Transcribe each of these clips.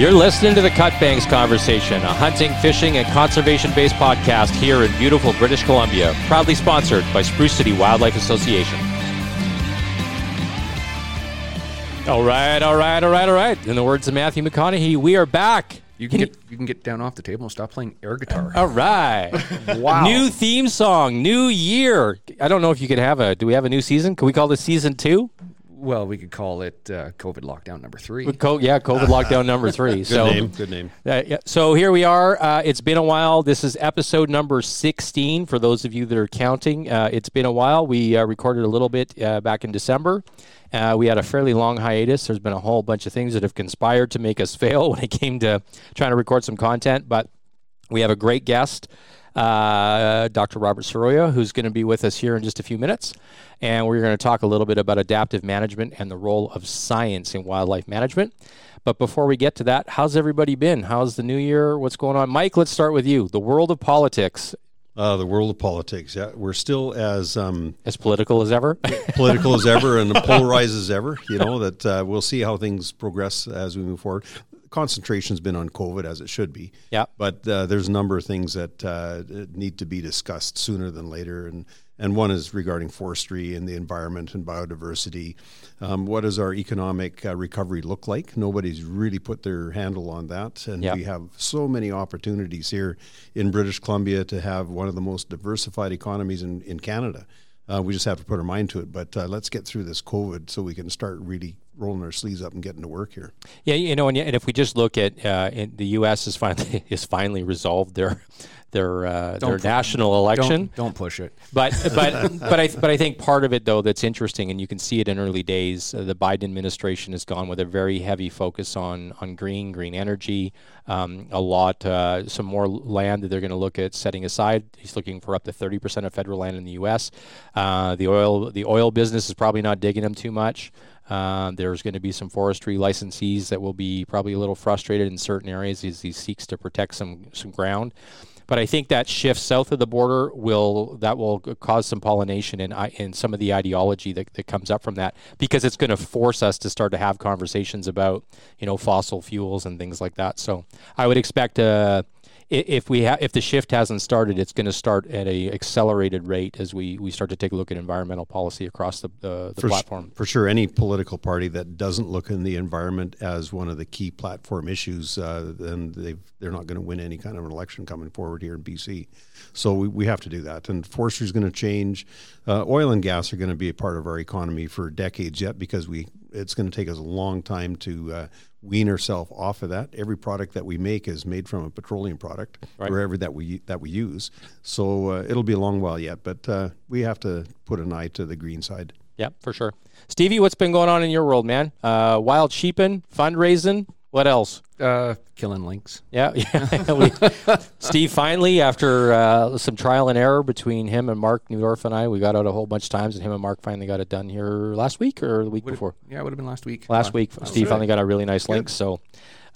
You're listening to the Cut Banks Conversation, a hunting, fishing, and conservation based podcast here in beautiful British Columbia, proudly sponsored by Spruce City Wildlife Association. All right, all right, all right, all right. In the words of Matthew McConaughey, we are back. You can get you can get down off the table and stop playing air guitar. All right. Wow. New theme song, new year. I don't know if you could have a. Do we have a new season? Can we call this season two? Well, we could call it uh, COVID lockdown number three. Co- yeah, COVID lockdown number three. Good so, name. Good name. Uh, yeah. So here we are. Uh, it's been a while. This is episode number 16 for those of you that are counting. Uh, it's been a while. We uh, recorded a little bit uh, back in December. Uh, we had a fairly long hiatus. There's been a whole bunch of things that have conspired to make us fail when it came to trying to record some content. But we have a great guest, uh, Dr. Robert Serrouya, who's going to be with us here in just a few minutes. And we're going to talk a little bit about adaptive management and the role of science in wildlife management. But before we get to that, how's everybody been? How's the new year? What's going on? Mike, let's start with you. The world of politics, Uh, the world of politics. Yeah, we're still as um, as political as ever. political as ever and polarized as ever. You know that uh, we'll see how things progress as we move forward. Concentration's been on COVID as it should be. Yeah. but uh, there's a number of things that uh, need to be discussed sooner than later, and and one is regarding forestry and the environment and biodiversity. Um, what does our economic uh, recovery look like? Nobody's really put their handle on that, and Yeah. we have so many opportunities here in British Columbia to have one of the most diversified economies in, in Canada. Uh, we just have to put our mind to it. But uh, let's get through this COVID so we can start really rolling our sleeves up and getting to work here. Yeah, you know, and, and if we just look at uh, in, the U.S. is finally has finally resolved their their uh, their national election. Don't, don't push it. But but but I but I think part of it though that's interesting, and you can see it in early days. Uh, the Biden administration has gone with a very heavy focus on on green green energy. Um, a lot, uh, some more land that they're going to look at setting aside. He's looking for up to thirty percent of federal land in the U.S. Uh, the oil the oil business is probably not digging them too much. Uh, there's going to be some forestry licensees that will be probably a little frustrated in certain areas as he seeks to protect some some ground. But I think that shift south of the border will that will cause some pollination in in some of the ideology that, that comes up from that because it's going to force us to start to have conversations about you know fossil fuels and things like that. So I would expect uh, i- if we ha- if the shift hasn't started, it's going to start at a accelerated rate as we, we start to take a look at environmental policy across the the, the For, platform. for sure, any political party that doesn't look in the environment as one of the key platform issues, uh, then they they're not going to win any kind of an election coming forward here in BC. So we, we have to do that. And forestry is going to change. Uh, oil and gas are going to be a part of our economy for decades yet because we it's going to take us a long time to uh, wean ourselves off of that. Every product that we make is made from a petroleum product, Right. wherever that we that we use. So uh, it'll be a long while yet, but uh, we have to put an eye to the green side. Yeah, for sure. Stevie, what's been going on in your world, man? Uh, wild sheeping, fundraising. What else? Uh, killing lynx. Yeah, yeah. we, Steve finally, after uh, some trial and error between him and Mark Newdorf and I, we got out a whole bunch of times, and him and Mark finally got it done here last week or the week Would've- before. Yeah, it would have been last week. Last week, Steve finally got a really nice lynx. So,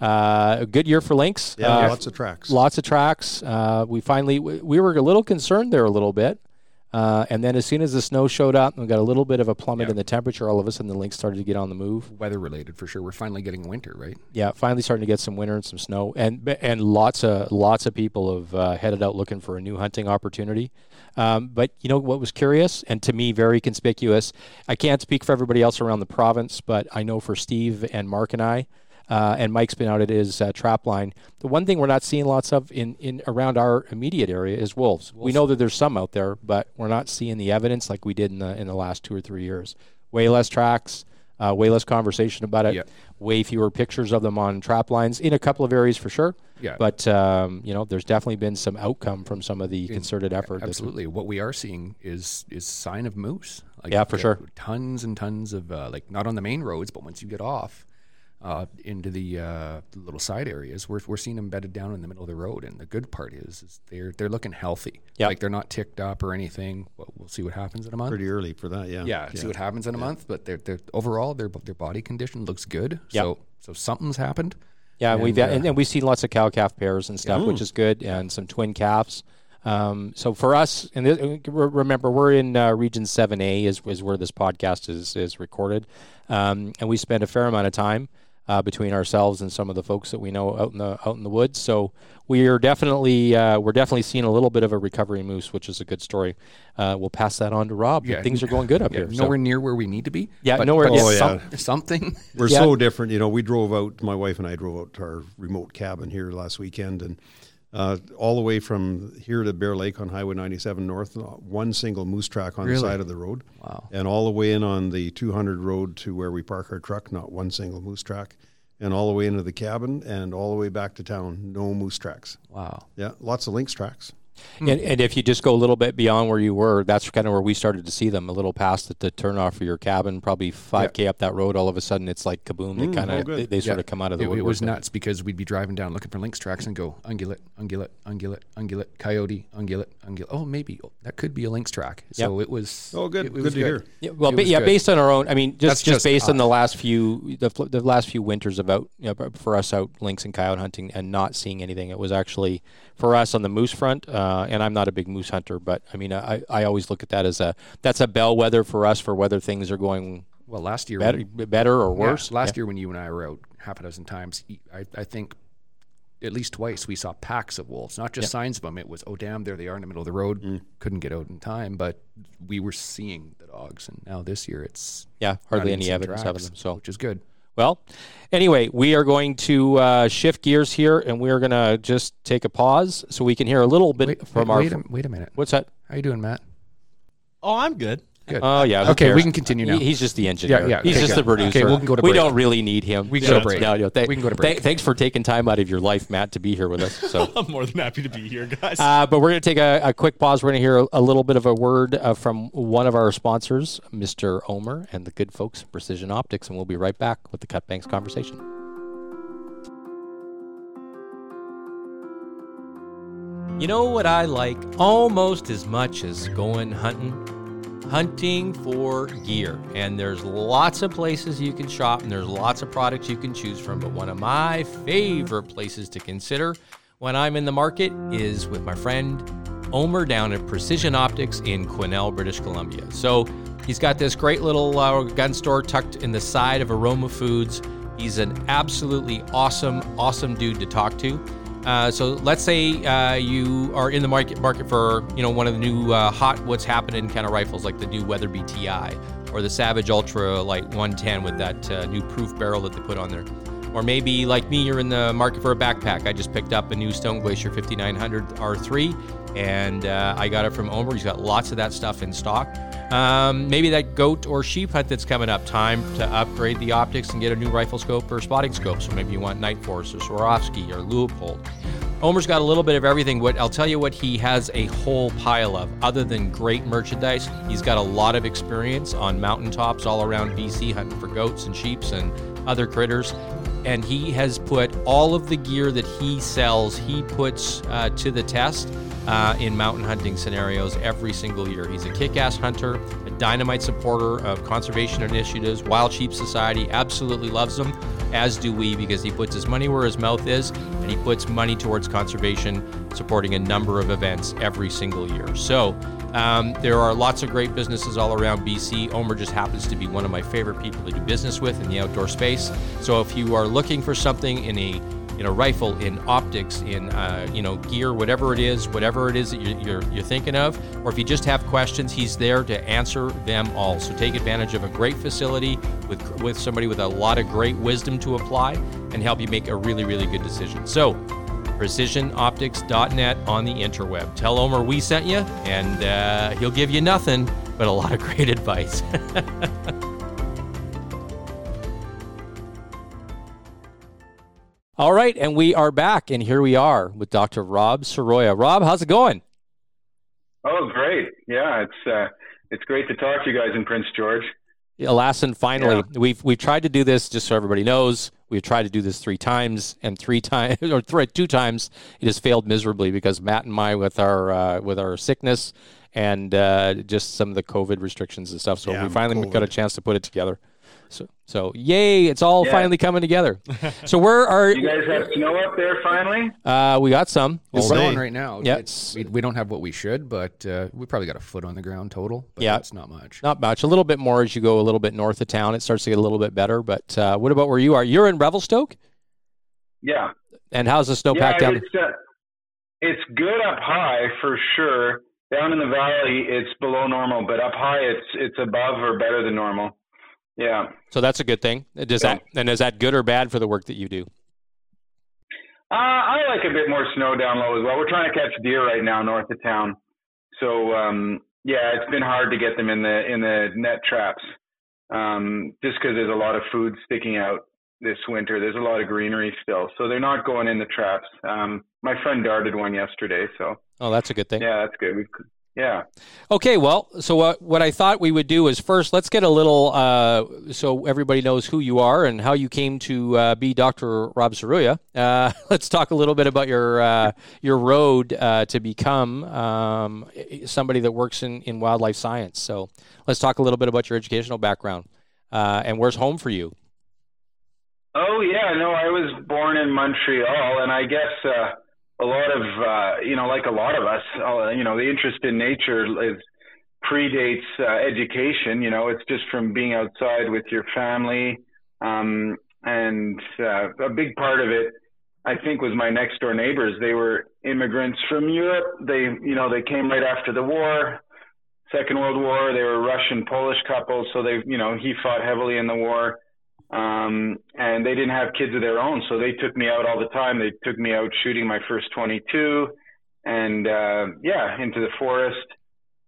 uh, a good year for lynx. Yeah, Uh, lots of tracks. lots of tracks. Uh, we finally we, we were a little concerned there a little bit, uh, and then as soon as the snow showed up and we got a little bit of a plummet Yeah. in the temperature, all of a sudden the lynx started to get on the move. Weather related for sure. We're finally getting winter, right? Yeah, finally starting to get some winter and some snow, and and lots of lots of people have uh, headed out looking for a new hunting opportunity. Um, but you know what was curious and to me very conspicuous. I can't speak for everybody else around the province, but I know for Steve and Mark and I, uh, and Mike's been out at his uh, trap line. The one thing we're not seeing lots of in, in around our immediate area is wolves. We know that there's some out there, but we're not seeing the evidence like we did in the in the last two or three years. Way less tracks, uh, way less conversation about it. Yeah. Way fewer pictures of them on trap lines in a couple of areas for sure. Yeah. But um, you know, there's definitely been some outcome from some of the concerted effort. Absolutely. What we are seeing is is sign of moose. Like Yeah, for sure. Tons and tons of uh, like not on the main roads, but once you get off uh, into the uh, little side areas, we're we're seeing them bedded down in the middle of the road. And the good part is, is they're they're looking healthy. Yeah. Like they're not ticked up or anything. But we'll see what happens in a month. Pretty early for that, yeah. yeah, see what happens in a month. But they're, they're overall their their body condition looks good. Yeah. So so something's happened. Yeah, and we've And, uh, and, and we've seen lots of cow calf pairs and stuff, which is good, and some twin calves. Um, so for us, and this, remember, we're in uh, Region Seven A, is, is where this podcast is is recorded, um, and we spend a fair amount of time uh, between ourselves and some of the folks that we know out in the out in the woods. So we are definitely uh, we're definitely seeing a little bit of a recovery moose, which is a good story. Uh, we'll pass that on to Rob. Yeah. Things are going good up Yeah, here. so- nowhere near where we need to be. Yeah, but, nowhere- but Oh, some- yeah. something. We're Yeah. so different. You know, we drove out, my wife and I drove out to our remote cabin here last weekend and uh, all the way from here to Bear Lake on Highway 97 North, one single moose track on Really? the side of the road. Wow. And all the way in on the 200 road to where we park our truck, not one single moose track. And all the way into the cabin and all the way back to town, no moose tracks. Wow. Yeah, lots of lynx tracks. And, and if you just go a little bit beyond where you were, that's kind of where we started to see them. A little past the, the turnoff for your cabin, probably five k up that road. All of a sudden, it's like kaboom! They kind oh, of good. they, they sort Yeah. of come out of the It, it woodwork. was nuts because we'd be driving down looking for lynx tracks and go ungulate, ungulate, ungulate, ungulate, coyote, ungulate, ungulate. Oh, maybe oh, that could be a lynx track. So it was. Oh, good. it- it Good was to hear. Yeah, well, It yeah, good. based on our own. I mean, just That's just, just based on the last few the, the last few winters of out you know, for us out lynx and coyote hunting and not seeing anything. It was actually for us on the moose front. Uh, and I'm not a big moose hunter, but I mean, I, I always look at that as a that's a bellwether for us for whether things are going Well, last year, better, when- better or yeah, worse. last year when you and I were out half a dozen times, I, I think at least twice we saw packs of wolves. Not just signs of them. It was oh damn, there they are in the middle of the road. Mm. Couldn't get out in time, but we were seeing the dogs. And now this year, it's yeah, hardly any evidence of them. So which is good. Well, anyway, we are going to uh, shift gears here, and we are going to just take a pause so we can hear a little bit Wait, from wait, our. wait, a, wait a minute. what's that? How you doing, Matt? Oh, I'm good. Good. Oh yeah. who Okay, we can continue now. He- he's just the engineer. Yeah, yeah, He's okay, just good. the producer. Okay, we can go to We don't really need him. We can go to break. no, no, th- We can go to th- thanks for taking time out of your life, Matt, to be here with us. So. I'm more than happy to be here, guys. Uh, but we're going to take a, a quick pause. We're going to hear a, a little bit of a word uh, from one of our sponsors, Mr. Omer, and the good folks at Precision Optics, and we'll be right back with the Cut Banks conversation. You know what I like almost as much as going hunting? Hunting for gear. And there's lots of places you can shop and there's lots of products you can choose from. But one of my favorite places to consider when I'm in the market is with my friend Omer down at Precision Optics in Quesnel, British Columbia. So he's got this great little uh, gun store tucked in the side of Aroma Foods. He's an absolutely awesome, awesome dude to talk to. Uh, so let's say uh, you are in the market market for you know one of the new uh, hot what's happening kind of rifles like the new Weatherby TI or the Savage Ultra Light 110 with that uh, new proof barrel that they put on there. Or maybe like me, you're in the market for a backpack. I just picked up a new Stone Glacier 5900 R3, and uh, I got it from Omer. He's got lots of that stuff in stock. Um, maybe that goat or sheep hunt that's coming up. Time to upgrade the optics and get a new rifle scope or spotting scope. So maybe you want Nightforce or Swarovski or Leupold. Omer's got a little bit of everything. What I'll tell you what he has a whole pile of. Other than great merchandise, he's got a lot of experience on mountaintops all around BC hunting for goats and sheep and other critters. And he has put all of the gear that he sells, he puts uh, to the test uh, in mountain hunting scenarios every single year. He's a kick ass hunter, a dynamite supporter of conservation initiatives, Wild Sheep Society, absolutely loves them, as do we, because he puts his money where his mouth is and he puts money towards conservation, supporting a number of events every single year. So, um, there are lots of great businesses all around BC. Omer just happens to be one of my favorite people to do business with in the outdoor space. So if you are looking for something in a in a rifle, in optics, in uh, you know gear, whatever it is, whatever it is that you're, you're, you're thinking of, or if you just have questions, he's there to answer them all. So take advantage of a great facility with with somebody with a lot of great wisdom to apply and help you make a really really good decision. So precisionoptics.net on the interweb. Tell Omer we sent you, and uh, he'll give you nothing but a lot of great advice. All right, and we are back, and here we are with Dr. Rob Serrouya. Rob, how's it going? Oh, great! Yeah, it's uh, it's great to talk to you guys in Prince George. Alas, and finally, Yeah. we've we've tried to do this just so everybody knows. We've tried to do this three times, and three times or three, two times, it has failed miserably because Matt and I, with our uh, with our sickness and uh, just some of the COVID restrictions and stuff. So Yeah, we finally got a chance to put it together. So, so yay! It's all Yeah. finally coming together. so where are You guys have snow up there finally? uh, we got some? It's All snowing right now. Yeah. It's, we, we don't have what we should, but uh, we probably got a foot on the ground total. But Yeah. it's not much. Not much. A little bit more as you go a little bit north of town. It starts to get a little bit better. But uh, what about where you are? You're in Revelstoke, Yeah. and how's the snowpack yeah, down? it's, uh, it's good up high for sure. Down in the valley, it's below normal, but up high, it's it's above or better than normal. Yeah. So that's a good thing. Does that and is that good or bad for the work that you do? Uh, I like a bit more snow down low as well. We're trying to catch deer right now north of town, so um, yeah, it's been hard to get them in the in the net traps, um, just because there's a lot of food sticking out this winter. There's a lot of greenery still, so they're not going in the traps. Um, my friend darted one yesterday, so Oh, that's a good thing. yeah, that's good. We, yeah. Okay, well, so what what I thought we would do is first let's get a little uh, so everybody knows who you are and how you came to uh, be Dr. Rob Serrouya. Uh, let's talk a little bit about your uh, your road uh, to become um, somebody that works in, in wildlife science. So let's talk a little bit about your educational background uh, and where's home for you. Oh yeah, no, I was born in Montreal, and I guess uh, a lot of uh, you know, like a lot of us, uh, you know, the interest in nature is predates uh, education. You know, it's just from being outside with your family, um, and uh, a big part of it, I think, was my next door neighbors. They were immigrants from Europe. They, you know, they came right after the war. Second World War, they were Russian Polish couples, so they, you know, he fought heavily in the war um, and they didn't have kids of their own, so they took me out all the time. They took me out shooting my first 22, and uh, yeah, into the forest.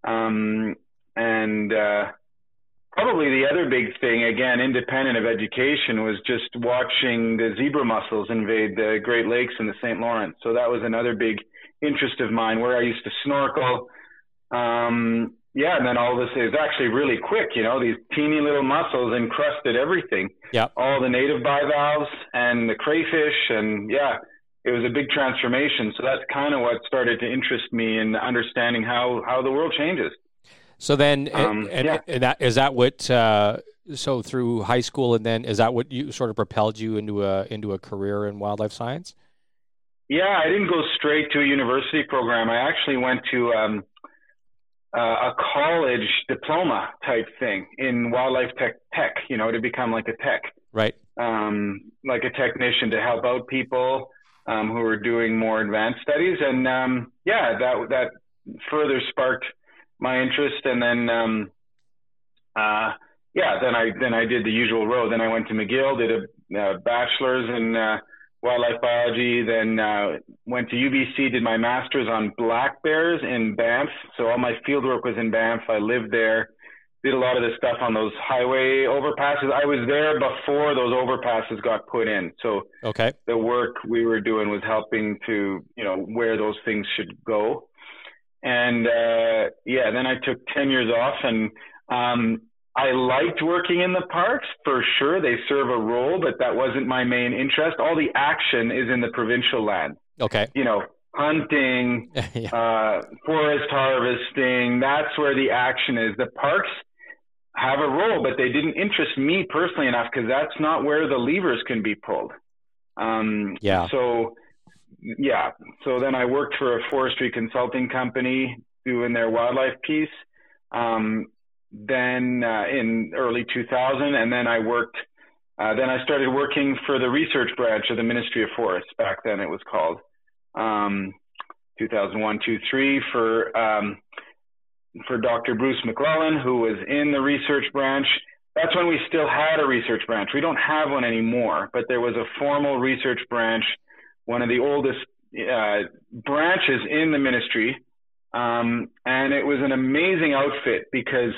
Um, and uh, probably the other big thing, again, independent of education, was just watching the zebra mussels invade the Great Lakes and the St. Lawrence. So that was another big interest of mine, where I used to snorkel. Um, yeah, and then all this is actually really quick. You know, these teeny little mussels encrusted everything. Yep. All the native bivalves and the crayfish, and yeah, it was a big transformation. So that's kind of what started to interest me in understanding how how the world changes. So then, Um, and, yeah. and that is that what? Uh, so through high school, and then is that what you sort of propelled you into a into a career in wildlife science? Yeah, I didn't go straight to a university program. I actually went to um, uh, a college diploma type thing in wildlife tech, tech, you know, to become like a tech, Right. um, like a technician to help out people um, who are doing more advanced studies. And um, yeah, that that further sparked my interest. And then, um, uh, yeah, then I then I did the usual road. Then I went to McGill, did a uh, bachelor's in uh, wildlife biology, then uh, went to UBC, did my master's on black bears in Banff. So all my field work was in Banff. I lived there, did a lot of the stuff on those highway overpasses. I was there before those overpasses got put in. So Okay. the work we were doing was helping to, you know, where those things should go. And uh, yeah, then I took 10 years off and um, I liked working in the parks for sure. They serve a role, but that wasn't my main interest. All the action is in the provincial land. Okay. You know, hunting, yeah. uh, forest harvesting. That's where the action is. The parks have a role, but they didn't interest me personally enough because that's not where the levers can be pulled. Um, Yeah. So, yeah. So then I worked for a forestry consulting company doing their wildlife piece. Um, then uh, in early 2000, and then I worked. Uh, then I started working for the research branch of the Ministry of Forests. Back then, it was called. Um, 2001, 2, 3 for um, for Dr. Bruce McLellan, who was in the research branch. That's when we still had a research branch. We don't have one anymore, but there was a formal research branch, one of the oldest uh, branches in the ministry. Um, and it was an amazing outfit because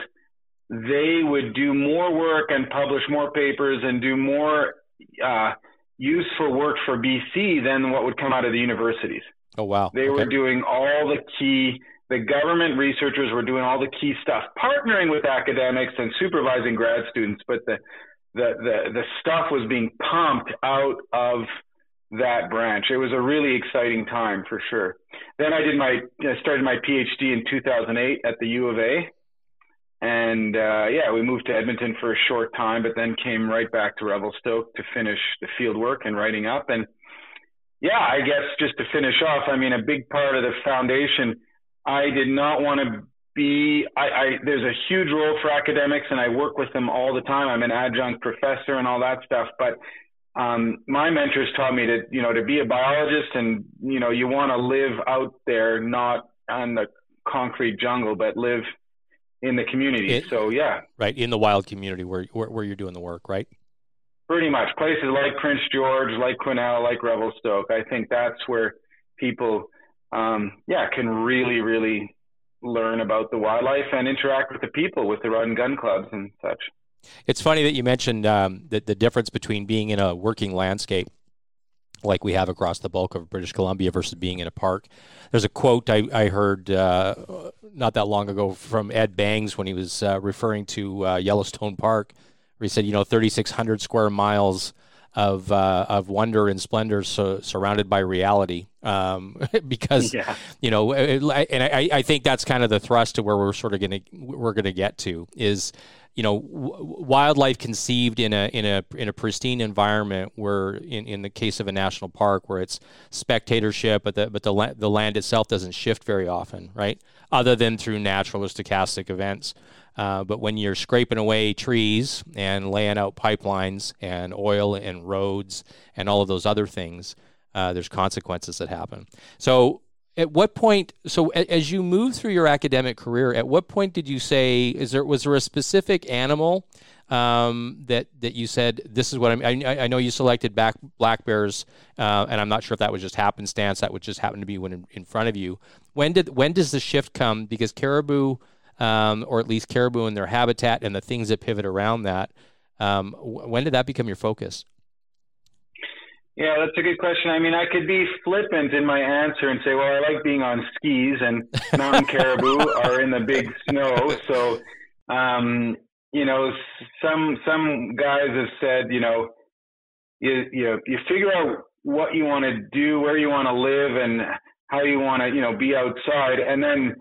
they would do more work and publish more papers and do more uh, useful work for BC than what would come out of the universities. Oh wow. They okay. were doing all the key, the government researchers were doing all the key stuff, partnering with academics and supervising grad students, but the, the, the, the stuff was being pumped out of that branch. It was a really exciting time for sure. Then I did my, I started my PhD in 2008 at the U of A. and uh, yeah, we moved to Edmonton for a short time, but then came right back to Revelstoke to finish the field work and writing up. And yeah, I guess just to finish off, I mean, a big part of the foundation, I did not want to be. I, I there's a huge role for academics, and I work with them all the time. I'm an adjunct professor and all that stuff, but um, my mentors taught me to, you know, to be a biologist and, you know, you want to live out there, not on the concrete jungle, but live in the community. It, so yeah, right in the wild community where, where, where you're doing the work, right? Pretty much places like Prince George, like Quesnel, like Revelstoke. I think that's where people, um, yeah, can really, really learn about the wildlife and interact with the people with the rod and gun clubs and such. It's funny that you mentioned um, the, the difference between being in a working landscape like we have across the bulk of British Columbia versus being in a park. There's a quote I, I heard uh, not that long ago from Ed Bangs when he was uh, referring to uh, Yellowstone Park, where he said, you know, 3,600 square miles of uh, of wonder and splendor so, surrounded by reality. Um, because yeah. you know, and I, I think that's kind of the thrust to where we're sort of going to we're going to get to is you know w- wildlife conceived in a in a in a pristine environment where in, in the case of a national park where it's spectatorship but the but the, la- the land itself doesn't shift very often right? Other than through natural or stochastic events. Uh, but when you're scraping away trees and laying out pipelines and oil and roads and all of those other things uh, there's consequences that happen. So at what point so as you move through your academic career at what point did you say is there was there a specific animal um, that that you said this is what I'm, I, I know you selected back black bears uh, and I'm not sure if that was just happenstance that would just happen to be when in, in front of you. When did when does the shift come? Because caribou um, or at least caribou and their habitat and the things that pivot around that um, when did that become your focus yeah, that's a good question. I mean, I could be flippant in my answer and say, well, I like being on skis, and mountain caribou are in the big snow. So, um, you know, some some guys have said, you know, you you you figure out what you want to do, where you want to live, and how you want to, you know, be outside, and then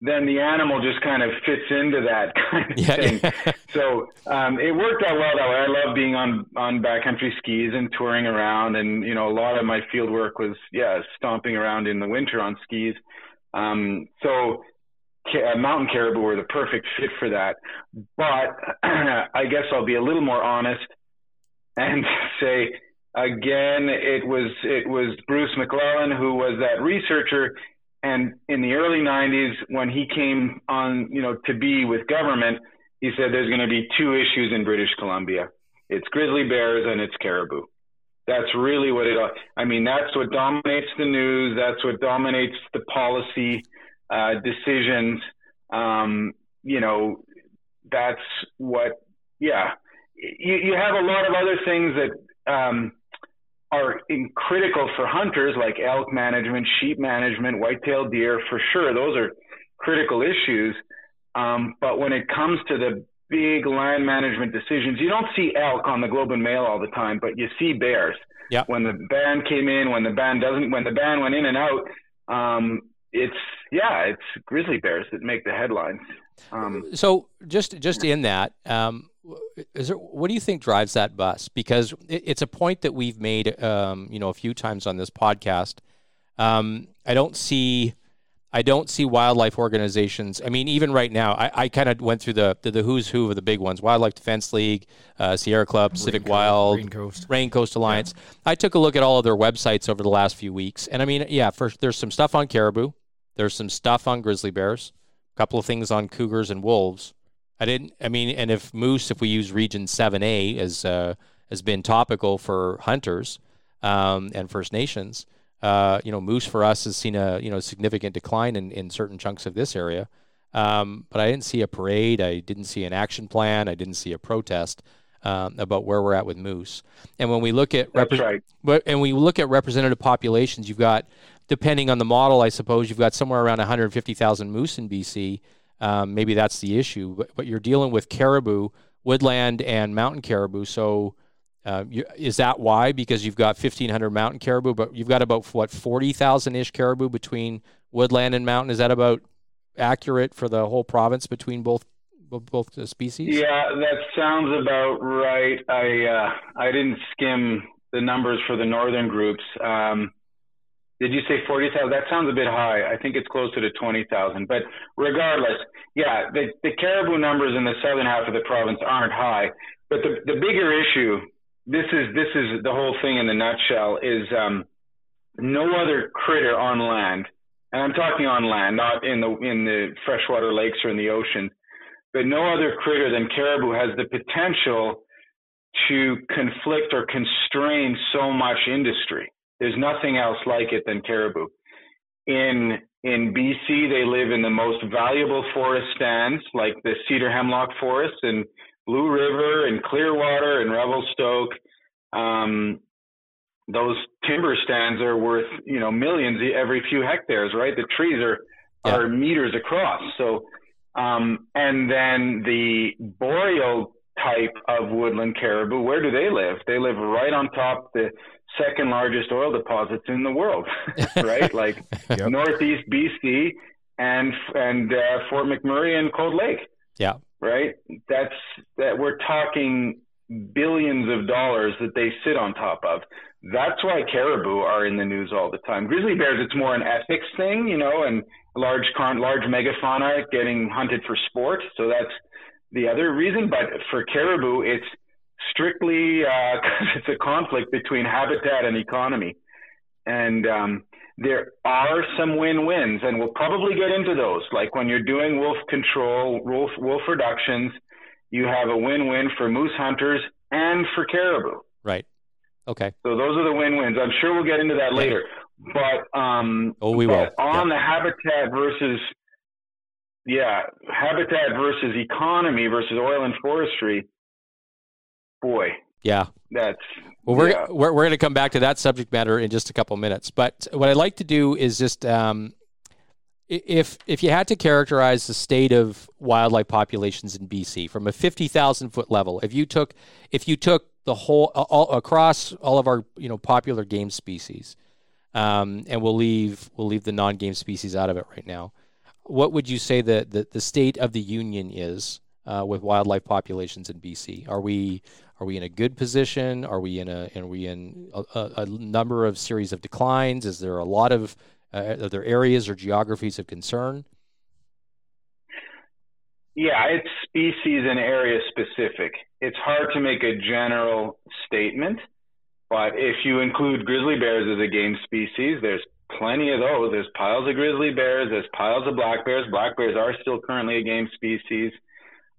then the animal just kind of fits into that kind of yeah. thing. so um, it worked out well that way. I love being on on backcountry skis and touring around, and you know a lot of my field work was yeah stomping around in the winter on skis. Um, so uh, mountain caribou were the perfect fit for that. But I guess I'll be a little more honest and say again it was it was Bruce McLellan who was that researcher and in the early 90s, when he came on, you know, to be with government, he said there's going to be two issues in British Columbia. It's grizzly bears and it's caribou. That's really what it. I mean, that's what dominates the news. That's what dominates the policy uh, decisions. Um, you know, that's what. Yeah, you, you have a lot of other things that um, are critical for hunters like elk management, sheep management, white-tailed deer, for sure. Those are critical issues. Um, but when it comes to the big land management decisions, you don't see elk on the Globe and Mail all the time, but you see bears. Yeah. When the ban came in, when the ban doesn't, when the ban went in and out, um, it's yeah, it's grizzly bears that make the headlines. Um, so just just in that, um, is there, what do you think drives that bus? Because it, it's a point that we've made, um, you know, a few times on this podcast. Um, I don't see, I don't see wildlife organizations. I mean, even right now, I, I kind of went through the, the, the who's who of the big ones: Wildlife Defense League, uh, Sierra Club, Civic Rain Wild, Rain Coast, Rain Coast Alliance. Yeah. I took a look at all of their websites over the last few weeks, and I mean, yeah, first there's some stuff on caribou, there's some stuff on grizzly bears, a couple of things on cougars and wolves I didn't. I mean, and if moose, if we use Region Seven A as uh, has been topical for hunters um, and First Nations, uh, you know, moose for us has seen a you know significant decline in, in certain chunks of this area. Um, but I didn't see a parade. I didn't see an action plan. I didn't see a protest um, about where we're at with moose. And when we look at repre- right. and we look at representative populations, you've got depending on the model, I suppose you've got somewhere around 150,000 moose in BC um, maybe that's the issue. But, but you're dealing with caribou, woodland, and mountain caribou. So uh, you, is that why? Because you've got 1,500 mountain caribou, but you've got about what 40,000 ish caribou between woodland and mountain. Is that about accurate for the whole province between both both species? Yeah, that sounds about right. I uh, I didn't skim the numbers for the northern groups. Um, did you say 40,000? That sounds a bit high. I think it's closer to 20,000. But regardless, yeah, the, the caribou numbers in the southern half of the province aren't high. But the, the bigger issue, this is, this is the whole thing in the nutshell, is um, no other critter on land, and I'm talking on land, not in the, in the freshwater lakes or in the ocean, but no other critter than caribou has the potential to conflict or constrain so much industry. There's nothing else like it than caribou. In in BC, they live in the most valuable forest stands, like the cedar hemlock forest in Blue River and Clearwater and Revelstoke. Um, those timber stands are worth you know millions every few hectares, right? The trees are yeah. are meters across. So, um, and then the boreal type of woodland caribou, where do they live? They live right on top the second largest oil deposits in the world, right? like yep. northeast BC and and uh, Fort McMurray and Cold Lake. Yeah. Right. That's that we're talking billions of dollars that they sit on top of. That's why caribou are in the news all the time. Grizzly bears, it's more an ethics thing, you know, and large large megafauna getting hunted for sport. So that's the other reason. But for caribou, it's strictly because uh, it's a conflict between habitat and economy. And um, there are some win-wins, and we'll probably get into those. Like when you're doing wolf control, wolf, wolf reductions, you have a win-win for moose hunters and for caribou. Right. Okay. So those are the win-wins. I'm sure we'll get into that later. But um, oh, we will. On the habitat versus yeah, habitat versus economy versus oil and forestry boy. Yeah. That's well. We're yeah. we're, we're going to come back to that subject matter in just a couple minutes. But what I'd like to do is just um, if if you had to characterize the state of wildlife populations in BC from a fifty thousand foot level, if you took if you took the whole all, across all of our you know popular game species, um, and we'll leave we'll leave the non game species out of it right now. What would you say that the, the state of the union is uh, with wildlife populations in BC? Are we are we in a good position? Are we in a are we in a, a number of series of declines? Is there a lot of uh, are there areas or geographies of concern? Yeah, it's species and area specific. It's hard to make a general statement, but if you include grizzly bears as a game species, there's plenty of those. There's piles of grizzly bears, there's piles of black bears. Black bears are still currently a game species.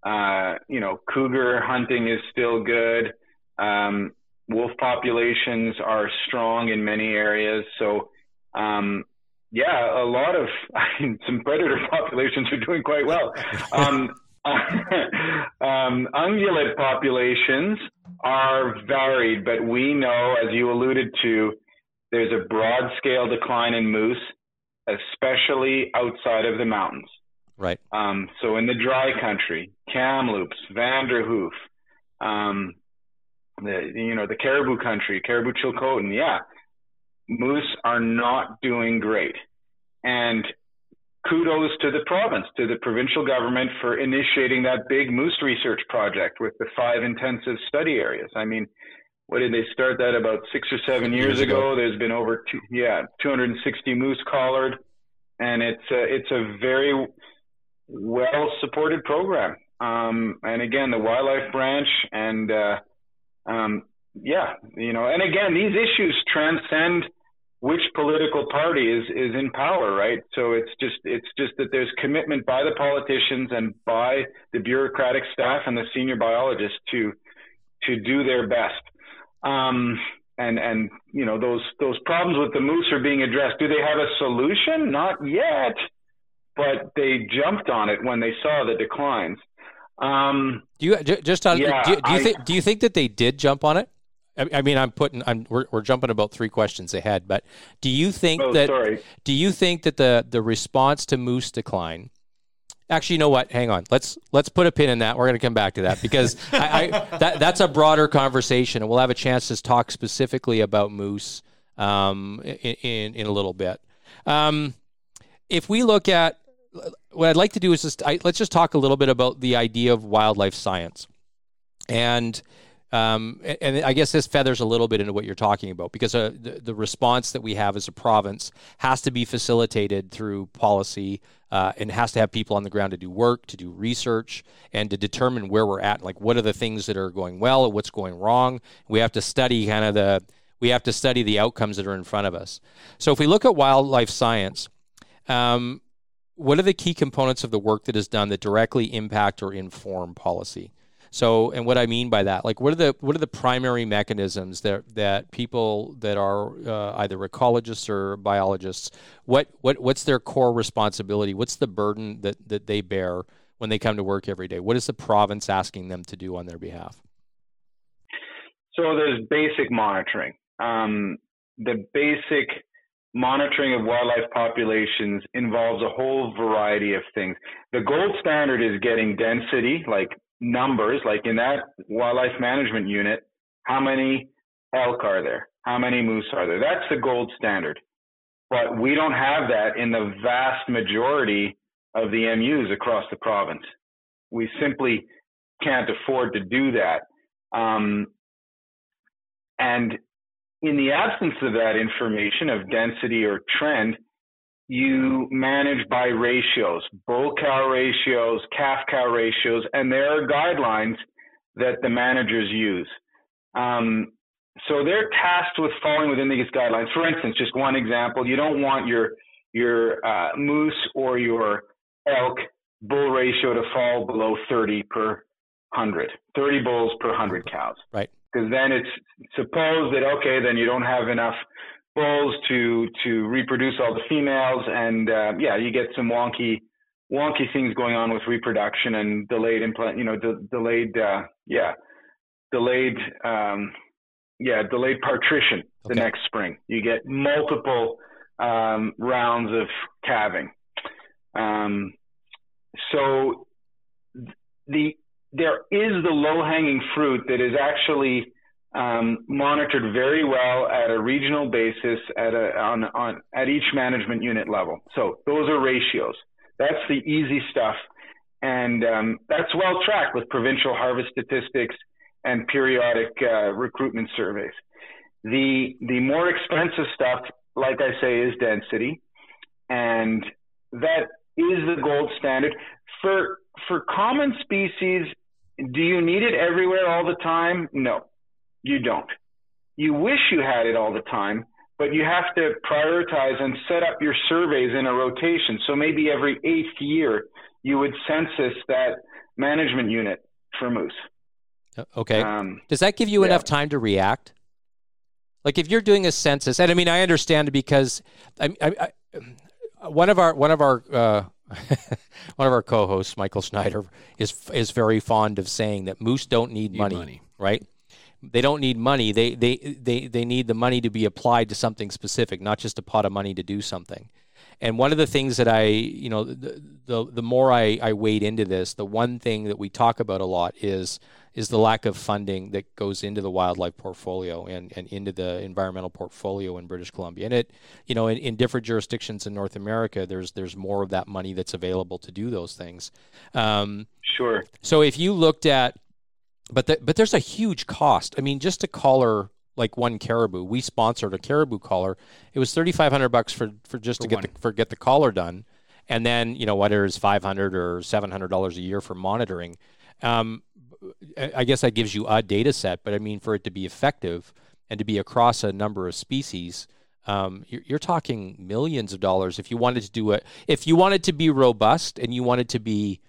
Uh, you know, cougar hunting is still good. Um, wolf populations are strong in many areas. So, um, yeah, a lot of I mean, some predator populations are doing quite well. Um, um, ungulate populations are varied, but we know, as you alluded to, there's a broad scale decline in moose, especially outside of the mountains. Right. Um, so in the dry country, Kamloops, Vanderhoof, um, the you know the Cariboo country, Cariboo Chilcotin, yeah, moose are not doing great, and kudos to the province, to the provincial government for initiating that big moose research project with the five intensive study areas. I mean, what did they start that about six or seven years, years ago? ago? There's been over two, yeah 260 moose collared, and it's a, it's a very well supported program. Um, and again, the wildlife branch and, uh, um, yeah, you know, and again, these issues transcend which political party is, is in power, right? So it's just, it's just that there's commitment by the politicians and by the bureaucratic staff and the senior biologists to, to do their best. Um, and, and, you know, those, those problems with the moose are being addressed. Do they have a solution? Not yet but they jumped on it when they saw the declines. Um, do you just on, yeah, do, you, do you I, think do you think that they did jump on it? I, I mean, I'm putting I'm we're, we're, jumping about three questions ahead, but do you think oh, that sorry. do you think that the the response to moose decline? Actually, you know what? Hang on. Let's let's put a pin in that. We're going to come back to that because I, I, that that's a broader conversation, and we'll have a chance to talk specifically about moose um, in, in, in a little bit. Um, if we look at what I'd like to do is just I, let's just talk a little bit about the idea of wildlife science, and um, and I guess this feathers a little bit into what you're talking about because uh, the, the, response that we have as a province has to be facilitated through policy uh, and has to have people on the ground to do work, to do research, and to determine where we're at. Like, what are the things that are going well what's going wrong? We have to study kind of the we have to study the outcomes that are in front of us. So, if we look at wildlife science, um, what are the key components of the work that is done that directly impact or inform policy? So, and what I mean by that, like, what are the what are the primary mechanisms that that people that are uh, either ecologists or biologists, what what what's their core responsibility? What's the burden that that they bear when they come to work every day? What is the province asking them to do on their behalf? So there's basic monitoring. Um, the basic monitoring of wildlife populations involves a whole variety of things. The gold standard is getting density, like numbers, like in that wildlife management unit, how many elk are there? How many moose are there? That's the gold standard. But we don't have that in the vast majority of the MUs across the province. We simply can't afford to do that. Um, and in the absence of that information of density or trend, you manage by ratios, bull cow ratios, calf cow ratios, and there are guidelines that the managers use. Um, so they're tasked with falling within these guidelines. For instance, just one example, you don't want your your uh, moose or your elk bull ratio to fall below 30 per 100, 30 bulls per 100 cows. Right. Because then it's supposed that, okay, then you don't have enough bulls to to reproduce all the females, and uh, yeah, you get some wonky wonky things going on with reproduction and delayed implant, you know, de- delayed, uh, yeah, delayed, um, yeah, delayed parturition the next spring. You get multiple um, rounds of calving. Um, so the there is the low hanging fruit that is actually um, monitored very well at a regional basis at a, on, on, at each management unit level. So those are ratios. That's the easy stuff. And um, that's well tracked with provincial harvest statistics and periodic uh, recruitment surveys. The, the more expensive stuff, like I say, is density. And that is the gold standard. For, for common species, do you need it everywhere all the time? No you don't. You wish you had it all the time, but you have to prioritize and set up your surveys in a rotation. So maybe every eighth year, you would census that management unit for moose. Uh, okay. Um, Does that give you yeah. enough time to react? Like if you're doing a census, and I mean, I understand because I, I, I one of our one of our uh, one of our co-hosts, Michael Schneider, is is very fond of saying that moose don't need, need money, money, right? they don't need money. They, they, they, they need the money to be applied to something specific, not just a pot of money to do something. And one of the things that I, you know, the, the, the more I, I wade into this, the one thing that we talk about a lot is is the lack of funding that goes into the wildlife portfolio and, and into the environmental portfolio in British Columbia. And it, you know, in, in different jurisdictions in North America, there's there's more of that money that's available to do those things. Um, sure. So if you looked at but the, but there's a huge cost. I mean, just to collar like one caribou, we sponsored a caribou collar. It was thirty five hundred bucks for for just for to get the, for get the collar done, and then you know whether it's five hundred or seven hundred dollars a year for monitoring. Um, I guess that gives you a data set, but I mean for it to be effective and to be across a number of species. Um, you're, you're, talking millions of dollars if you wanted to do it. If you wanted to be robust and you wanted to be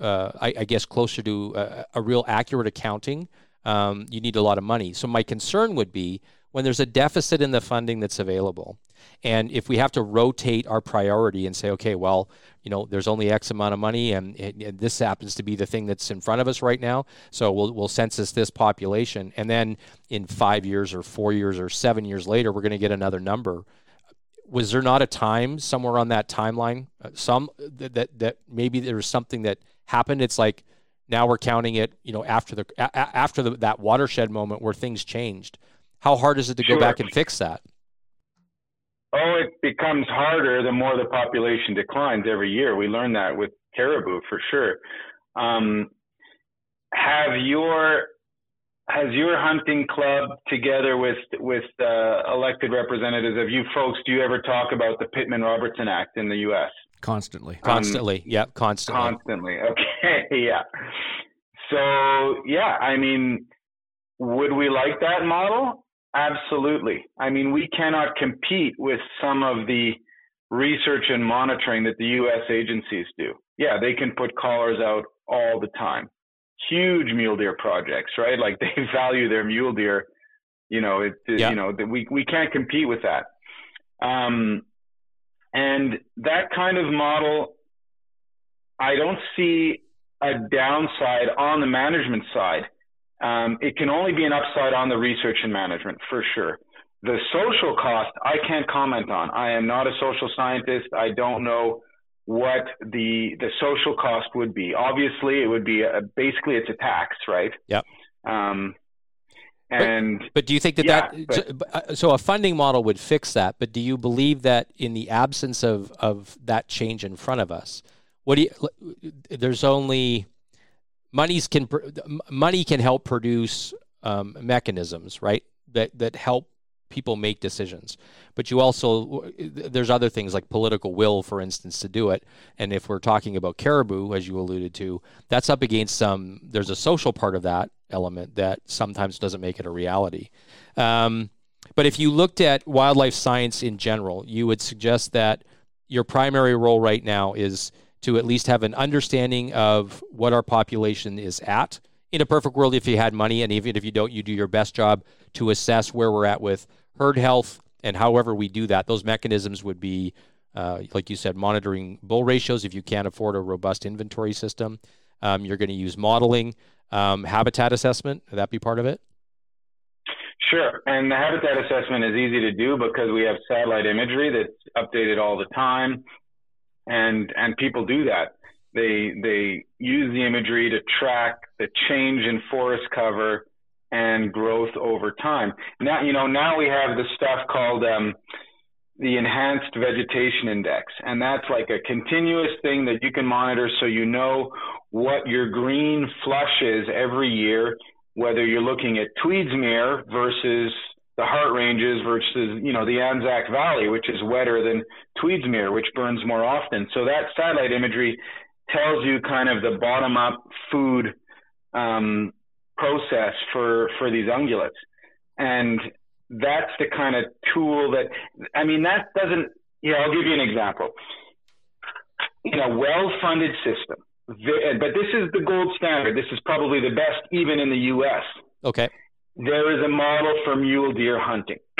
uh, I, I, guess, closer to a, a real accurate accounting, um, you need a lot of money. So my concern would be when there's a deficit in the funding that's available, and if we have to rotate our priority and say, okay, well, you know, there's only X amount of money, and, and this happens to be the thing that's in front of us right now, so we'll we'll census this population, and then in five years or four years or seven years later, we're going to get another number was there not a time somewhere on that timeline uh, some that, that that maybe there was something that happened. It's like now we're counting it, you know, after the a, after the, that watershed moment where things changed. How hard is it to sure. go back and fix that? Oh, it becomes harder the more the population declines every year. We learn that with caribou for sure. Um, have your has your hunting club together with with uh, elected representatives of you folks do you ever talk about the Pittman Robertson act in the us constantly constantly. Um, yeah constantly. Constantly. Okay yeah. So yeah i mean would we like that model absolutely i mean we cannot compete with some of the research and monitoring that the us agencies do yeah they can put collars out all the time huge mule deer projects, right? Like they value their mule deer. You know, it, yeah. you know, we we can't compete with that. Um, and that kind of model, I don't see a downside on the management side. Um, it can only be an upside on the research and management for sure. The social cost, I can't comment on. I am not a social scientist. I don't know what the the social cost would be. Obviously, it would be a, basically it's a tax, right? Yep. Um, and but, but, do you think that yeah, that but, uh, so a funding model would fix that? But do you believe that in the absence of of that change in front of us, what do you? There's only monies can money can help produce um, mechanisms, right? That that help people make decisions. But you also, there's other things like political will, for instance, to do it. And if we're talking about caribou, as you alluded to, that's up against some, there's a social part of that element that sometimes doesn't make it a reality. Um, but if you looked at wildlife science in general, you would suggest that your primary role right now is to at least have an understanding of what our population is at. In a perfect world, if you had money, and even if you don't, you do your best job to assess where we're at with herd health, and however we do that, those mechanisms would be, uh, like you said, monitoring bull ratios if you can't afford a robust inventory system. Um, you're going to use modeling, um, habitat assessment. Would that be part of it? Sure. And the habitat assessment is easy to do because we have satellite imagery that's updated all the time. And, and people do that. They, they use the imagery to track the change in forest cover and growth over time. Now, you know, now we have this stuff called um, the enhanced vegetation index, and that's like a continuous thing that you can monitor so you know what your green flush is every year, whether you're looking at Tweedsmuir versus the Hart Ranges versus, you know, the Anzac Valley, which is wetter than Tweedsmuir, which burns more often. So that satellite imagery tells you kind of the bottom up food um, process for for these ungulates. And that's the kind of tool that i mean that doesn't yeah i'll give you an example. In a well-funded system but this is the gold standard. This is probably the best even in the us okay there is a model for mule deer hunting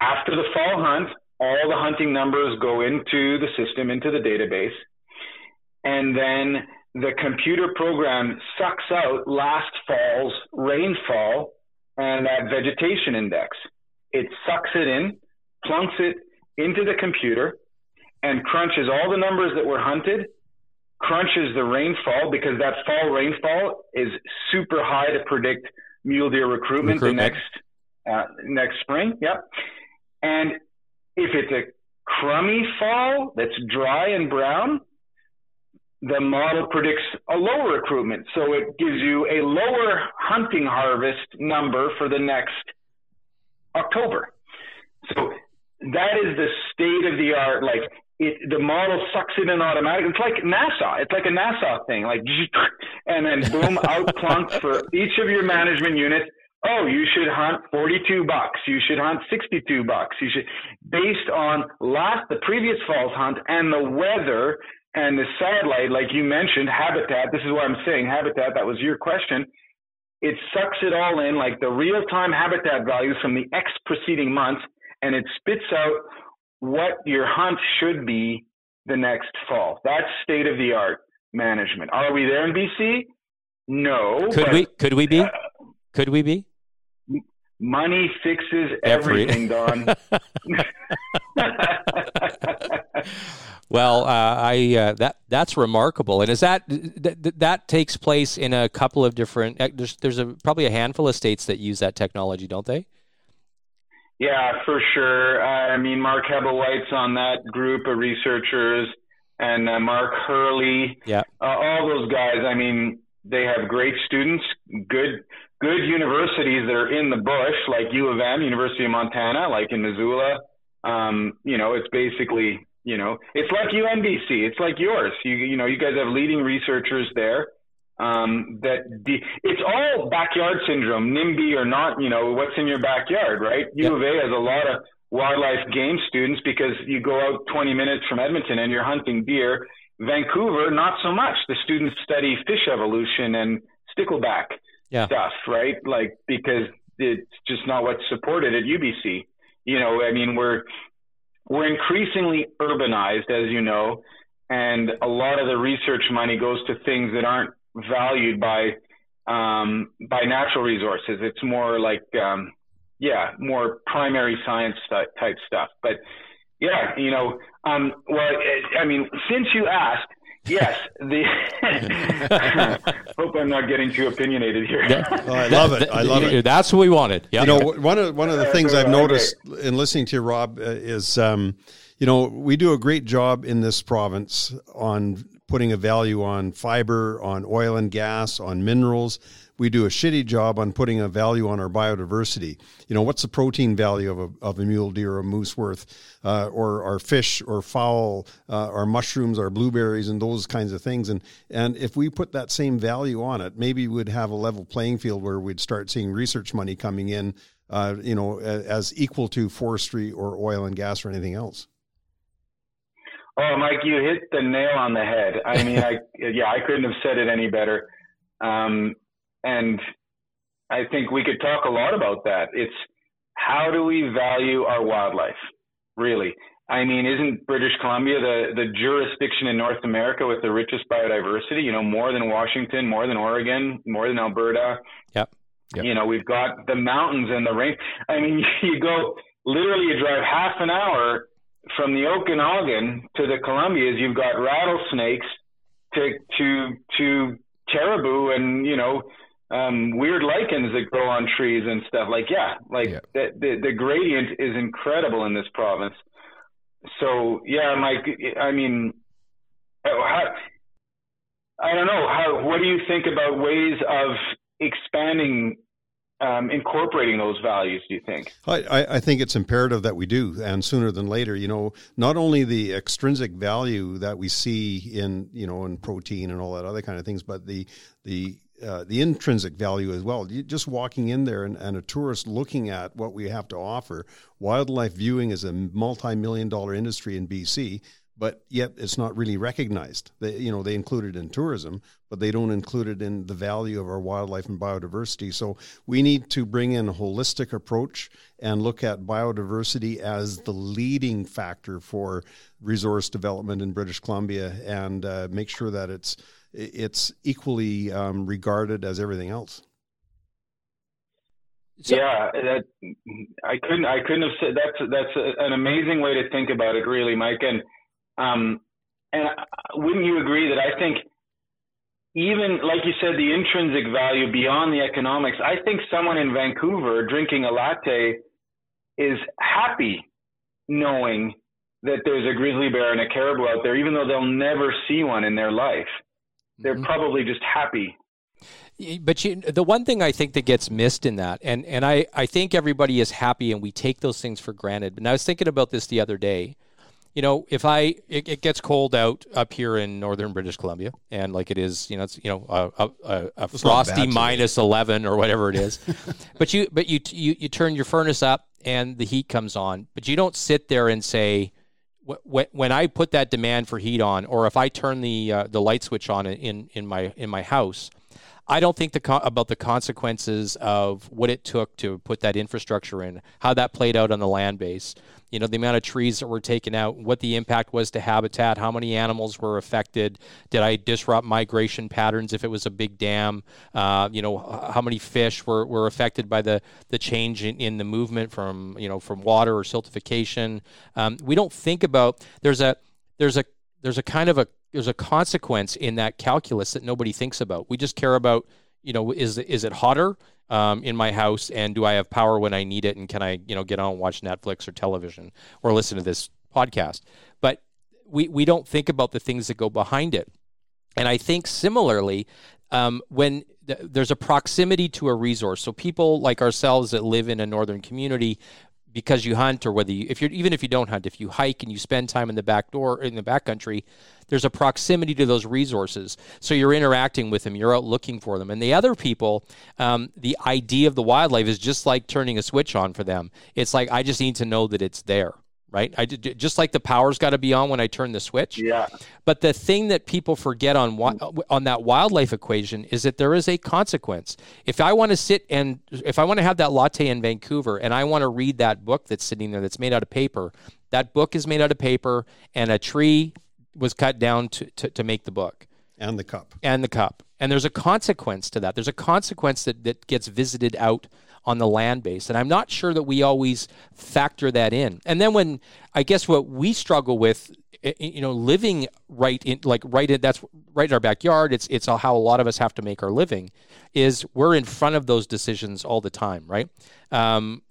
after the fall hunt all the hunting numbers go into the system into the database and then the computer program sucks out last fall's rainfall and that vegetation index. It sucks it in, plunks it into the computer, and crunches all the numbers that were hunted, crunches the rainfall because that fall rainfall is super high to predict mule deer recruitment, recruitment. the next uh, next spring. Yep. And if it's a crummy fall that's dry and brown, the model predicts a lower recruitment. So it gives you a lower hunting harvest number for the next October. So that is the state of the art. Like it, the model sucks it in automatically. It's like NASA. It's like a NASA thing. Like, and then boom, out plunks for each of your management units. Oh, you should hunt 42 bucks. You should hunt 62 bucks. You should, based on last, the previous fall's hunt and the weather and the satellite, like you mentioned, habitat, this is what I'm saying, habitat, that was your question. It sucks it all in like the real time habitat values from the X preceding month, and it spits out what your hunt should be the next fall. That's state of the art management. Are we there in BC? No. Could but, we could we be? Uh, could we be? Money fixes everything, Every. Don. Well, uh, I uh, that that's remarkable, and is that th- that takes place in a couple of different? Uh, there's there's a, probably a handful of states that use that technology, don't they? Yeah, for sure. I mean, Mark Hebblewhite's on that group of researchers, and uh, Mark Hurley. Yeah. Uh, all those guys. I mean, they have great students, good good universities that are in the bush, like U of M, University of Montana, like in Missoula. Um, you know, it's basically, you know, it's like UNBC. It's like yours. You you know, you guys have leading researchers there. Um, that de- it's all backyard syndrome, NIMBY or not. You know, what's in your backyard, right? Yep. U of A has a lot of wildlife game students because you go out 20 minutes from Edmonton and you're hunting deer. Vancouver, not so much. The students study fish evolution and stickleback Yeah. stuff, right? Like because it's just not what's supported at UBC. You know, I mean, we're we're increasingly urbanized, as you know, and a lot of the research money goes to things that aren't valued by um, by natural resources. It's more like um, yeah, more primary science type stuff. But yeah, you know, um, well, I mean, since you asked, yes, the hope I'm not getting too opinionated here. Oh, I love it. I love it. That's what we wanted. Yeah. You know, one of one of the things I've noticed in listening to you, Rob, uh, is um, you know we do a great job in this province on putting a value on fiber, on oil and gas, on minerals. We do a shitty job on putting a value on our biodiversity. You know, what's the protein value of a, of a mule deer or a moose worth, uh, or our fish or fowl, uh, our mushrooms, our blueberries, and those kinds of things. And and if we put that same value on it, maybe we'd have a level playing field where we'd start seeing research money coming in, uh, you know, as equal to forestry or oil and gas or anything else. Oh, Mike, you hit the nail on the head. I mean, I yeah, I couldn't have said it any better. Um, and I think we could talk a lot about that. It's how do we value our wildlife? Really, I mean, isn't British Columbia the the jurisdiction in North America with the richest biodiversity? You know, more than Washington, more than Oregon, more than Alberta. Yep. Yep. You know, we've got the mountains and the rain. I mean, you go literally, you drive half an hour from the Okanagan to the Columbias. You've got rattlesnakes to to to caribou and you know um, weird lichens that grow on trees and stuff. Like yeah, like Yeah. the, the the gradient is incredible in this province. So yeah, Mike. I mean, how, I don't know. How what do you think about ways of expanding, um, incorporating those values? Do you think? I, I think it's imperative that we do, and sooner than later. You know, not only the extrinsic value that we see in you know in protein and all that other kind of things, but the the uh, the intrinsic value as well. Just walking in there and, and a tourist looking at what we have to offer. Wildlife viewing is a multi-million dollar industry in BC, but yet it's not really recognized. They, you know, they include it in tourism, but they don't include it in the value of our wildlife and biodiversity. So we need to bring in a holistic approach and look at biodiversity as the leading factor for resource development in British Columbia, and uh, make sure that it's it's equally um, regarded as everything else. So- yeah, that I couldn't I couldn't have said that's that's a, an amazing way to think about it, really, Mike. And um, and wouldn't you agree that I think even like you said, the intrinsic value beyond the economics. I think someone in Vancouver drinking a latte is happy knowing that there's a grizzly bear and a caribou out there, even though they'll never see one in their life. They're Mm-hmm. probably just happy. But you, the one thing I think that gets missed in that, and, and I, I think everybody is happy and we take those things for granted. And I was thinking about this the other day. You know, if I it, it gets cold out up here in northern British Columbia, and like it is, you know, it's you know a, a, a, frosty minus eleven or whatever it is, but you but you, you you turn your furnace up and the heat comes on, but you don't sit there and say, wh- wh- when I put that demand for heat on, or if I turn the uh, the light switch on in in my in my house, I don't think the about the consequences of what it took to put that infrastructure in, how that played out on the land base. You know, the amount of trees that were taken out, what the impact was to habitat, how many animals were affected. Did I disrupt migration patterns if it was a big dam? Uh, you know, how many fish were, were affected by the, the change in, in the movement from, you know, from water or siltification? Um, we don't think about, there's a, there's a, there's a kind of a there's a consequence in that calculus that nobody thinks about. We just care about, you know, is is it hotter? um, in my house, and do I have power when I need it, and can I, you know, get on and watch Netflix or television or listen to this podcast? But we we don't think about the things that go behind it, and I think similarly, um, when th- there's a proximity to a resource, so people like ourselves that live in a northern community because you hunt or whether you if you're even if you don't hunt if you hike and you spend time in the back door in the back country there's a proximity to those resources. So you're interacting with them you're out looking for them. And the other people um, the idea of the wildlife is just like turning a switch on for them. It's like i just need to know that it's there right? I did, just like the power's got to be on when I turn the switch. Yeah. But the thing that people forget on mm. uh, on that wildlife equation is that there is a consequence. If I want to sit and if I want to have that latte in Vancouver and I want to read that book that's sitting there that's made out of paper, that book is made out of paper and a tree was cut down to, to, to make the book. And the cup. And the cup. And there's a consequence to that. There's a consequence that, that gets visited out on the land base. And I'm not sure that we always factor that in. And then when I guess what we struggle with, you know, living right in like right in that's right in our backyard. It's it's how a lot of us have to make our living. Is we're in front of those decisions all the time, right? Um,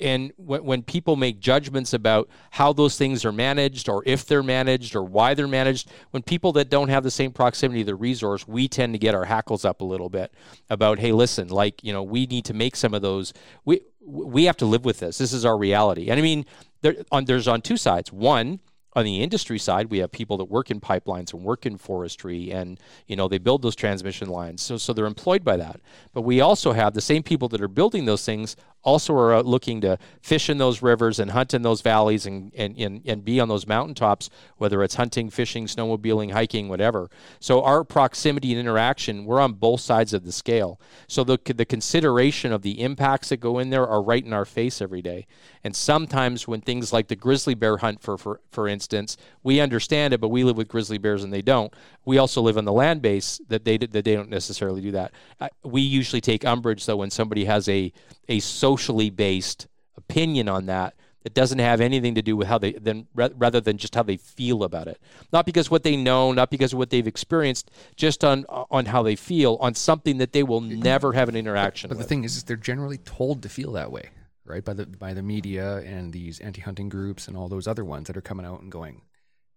and when, when people make judgments about how those things are managed or if they're managed or why they're managed when people that don't have the same proximity to the resource we tend to get our hackles up a little bit about hey listen like you know we need to make some of those. We we have to live with this. This is our reality. And i mean there, on, there's on two sides. One on the industry side, we have people that work in pipelines and work in forestry, and you know they build those transmission lines, so so they're employed by that. But we also have the same people that are building those things also are out looking to fish in those rivers and hunt in those valleys and, and, and, and be on those mountaintops, whether it's hunting, fishing, snowmobiling, hiking, whatever. So our proximity and interaction, we're on both sides of the scale. So the, the consideration of the impacts that go in there are right in our face every day. And sometimes when things like the grizzly bear hunt, for, for, for instance, we understand it, but we live with grizzly bears and they don't. We also live on the land base that they, that they don't necessarily do that. Uh, we usually take umbrage, though, when somebody has a, a socially based opinion on that that doesn't have anything to do with how they then rather than just how they feel about it. Not because what they know not because of what they've experienced just on on how they feel on something that they will never have an interaction but, but the thing is, is they're generally told to feel that way right by the by the media and these anti-hunting groups and all those other ones that are coming out and going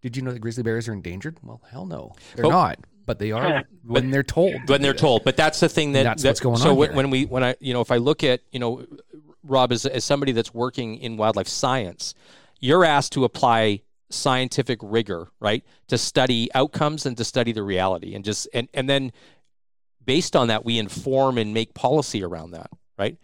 did you know that grizzly bears are endangered? Well hell no they're but, not but they are when they're told. When they're told, but that's the thing that that's that, what's going so on. So here. when we when I you know if I look at you know Rob as as somebody that's working in wildlife science, you're asked to apply scientific rigor, right, to study outcomes and to study the reality, and just and and then based on that we inform and make policy around that, right?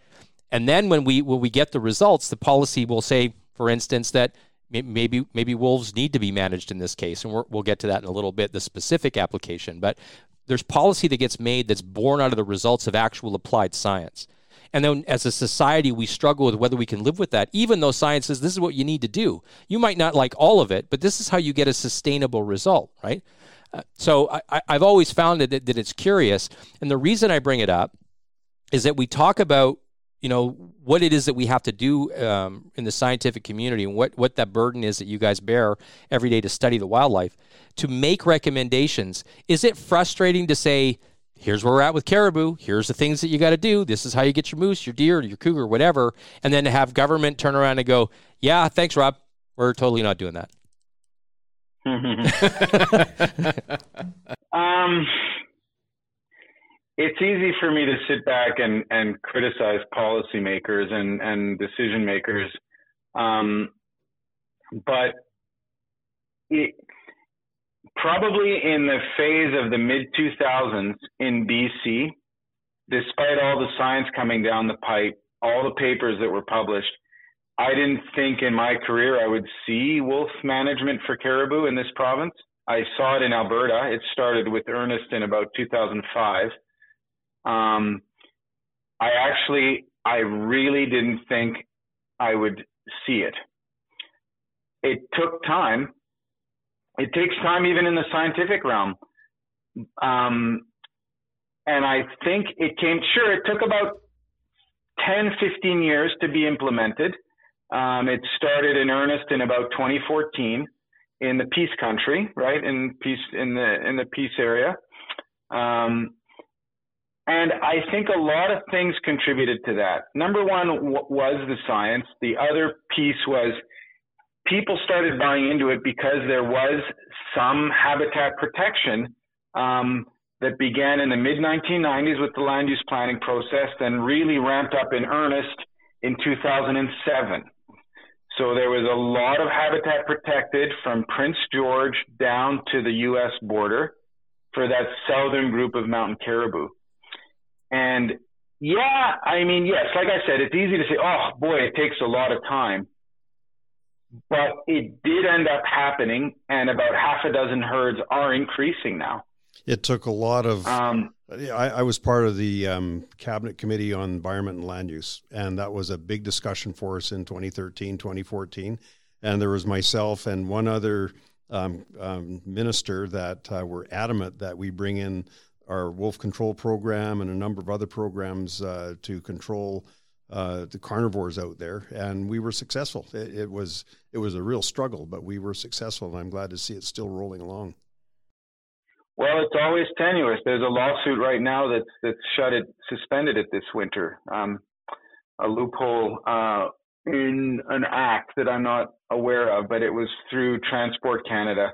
And then when we when we get the results, the policy will say, for instance, that maybe maybe wolves need to be managed in this case, and we will get to that in a little bit, the specific application. But there's policy that gets made that's born out of the results of actual applied science. And then as a society, we struggle with whether we can live with that, even though science says this is what you need to do. You might not like all of it, but this is how you get a sustainable result, right? Uh, so I, have always found that, that it's curious. And the reason I bring it up is that we talk about you know what it is that we have to do um, in the scientific community and what what that burden is that you guys bear every day to study the wildlife to make recommendations. Is it frustrating to say here's where we're at with caribou. Here's the things that you got to do. This is how you get your moose your deer your cougar whatever and then to have government turn around and go yeah thanks rob. We're totally not doing that. Um it's easy for me to sit back and, and criticize policymakers and, and decision makers. Um, but it, probably in the phase of the mid 2000s in BC, despite all the science coming down the pipe, all the papers that were published, I didn't think in my career I would see wolf management for caribou in this province. I saw it in Alberta. It started with Ernest in about 2005. Um, I actually, I really didn't think I would see it. It took time. It takes time even in the scientific realm. Um, and I think it came, sure, it took about 10, 15 years to be implemented. Um, it started in earnest in about 2014 in the Peace Country, right in Peace in the in the Peace area. Um, And I think a lot of things contributed to that. Number one w- was the science. The other piece was people started buying into it because there was some habitat protection um, that began in the mid 1990s with the land use planning process and really ramped up in earnest in 2007. So there was a lot of habitat protected from Prince George down to the U.S. border for that southern group of mountain caribou. And yeah, I mean, yes, like I said, it's easy to say, oh boy, it takes a lot of time. But it did end up happening, and about half a dozen herds are increasing now. It took a lot of. Um, I, I, was part of the um, cabinet committee on environment and land use, and that was a big discussion for us in 2013, 2014. And there was myself and one other um, um, minister that uh, were adamant that we bring in our wolf control program and a number of other programs uh, to control uh, the carnivores out there, and we were successful. It, it, was it was a real struggle, but we were successful, and I'm glad to see it still rolling along. Well, it's always tenuous. There's a lawsuit right now that's that's shut it, suspended it this winter. Um, a loophole uh, in an act that I'm not aware of, but it was through Transport Canada.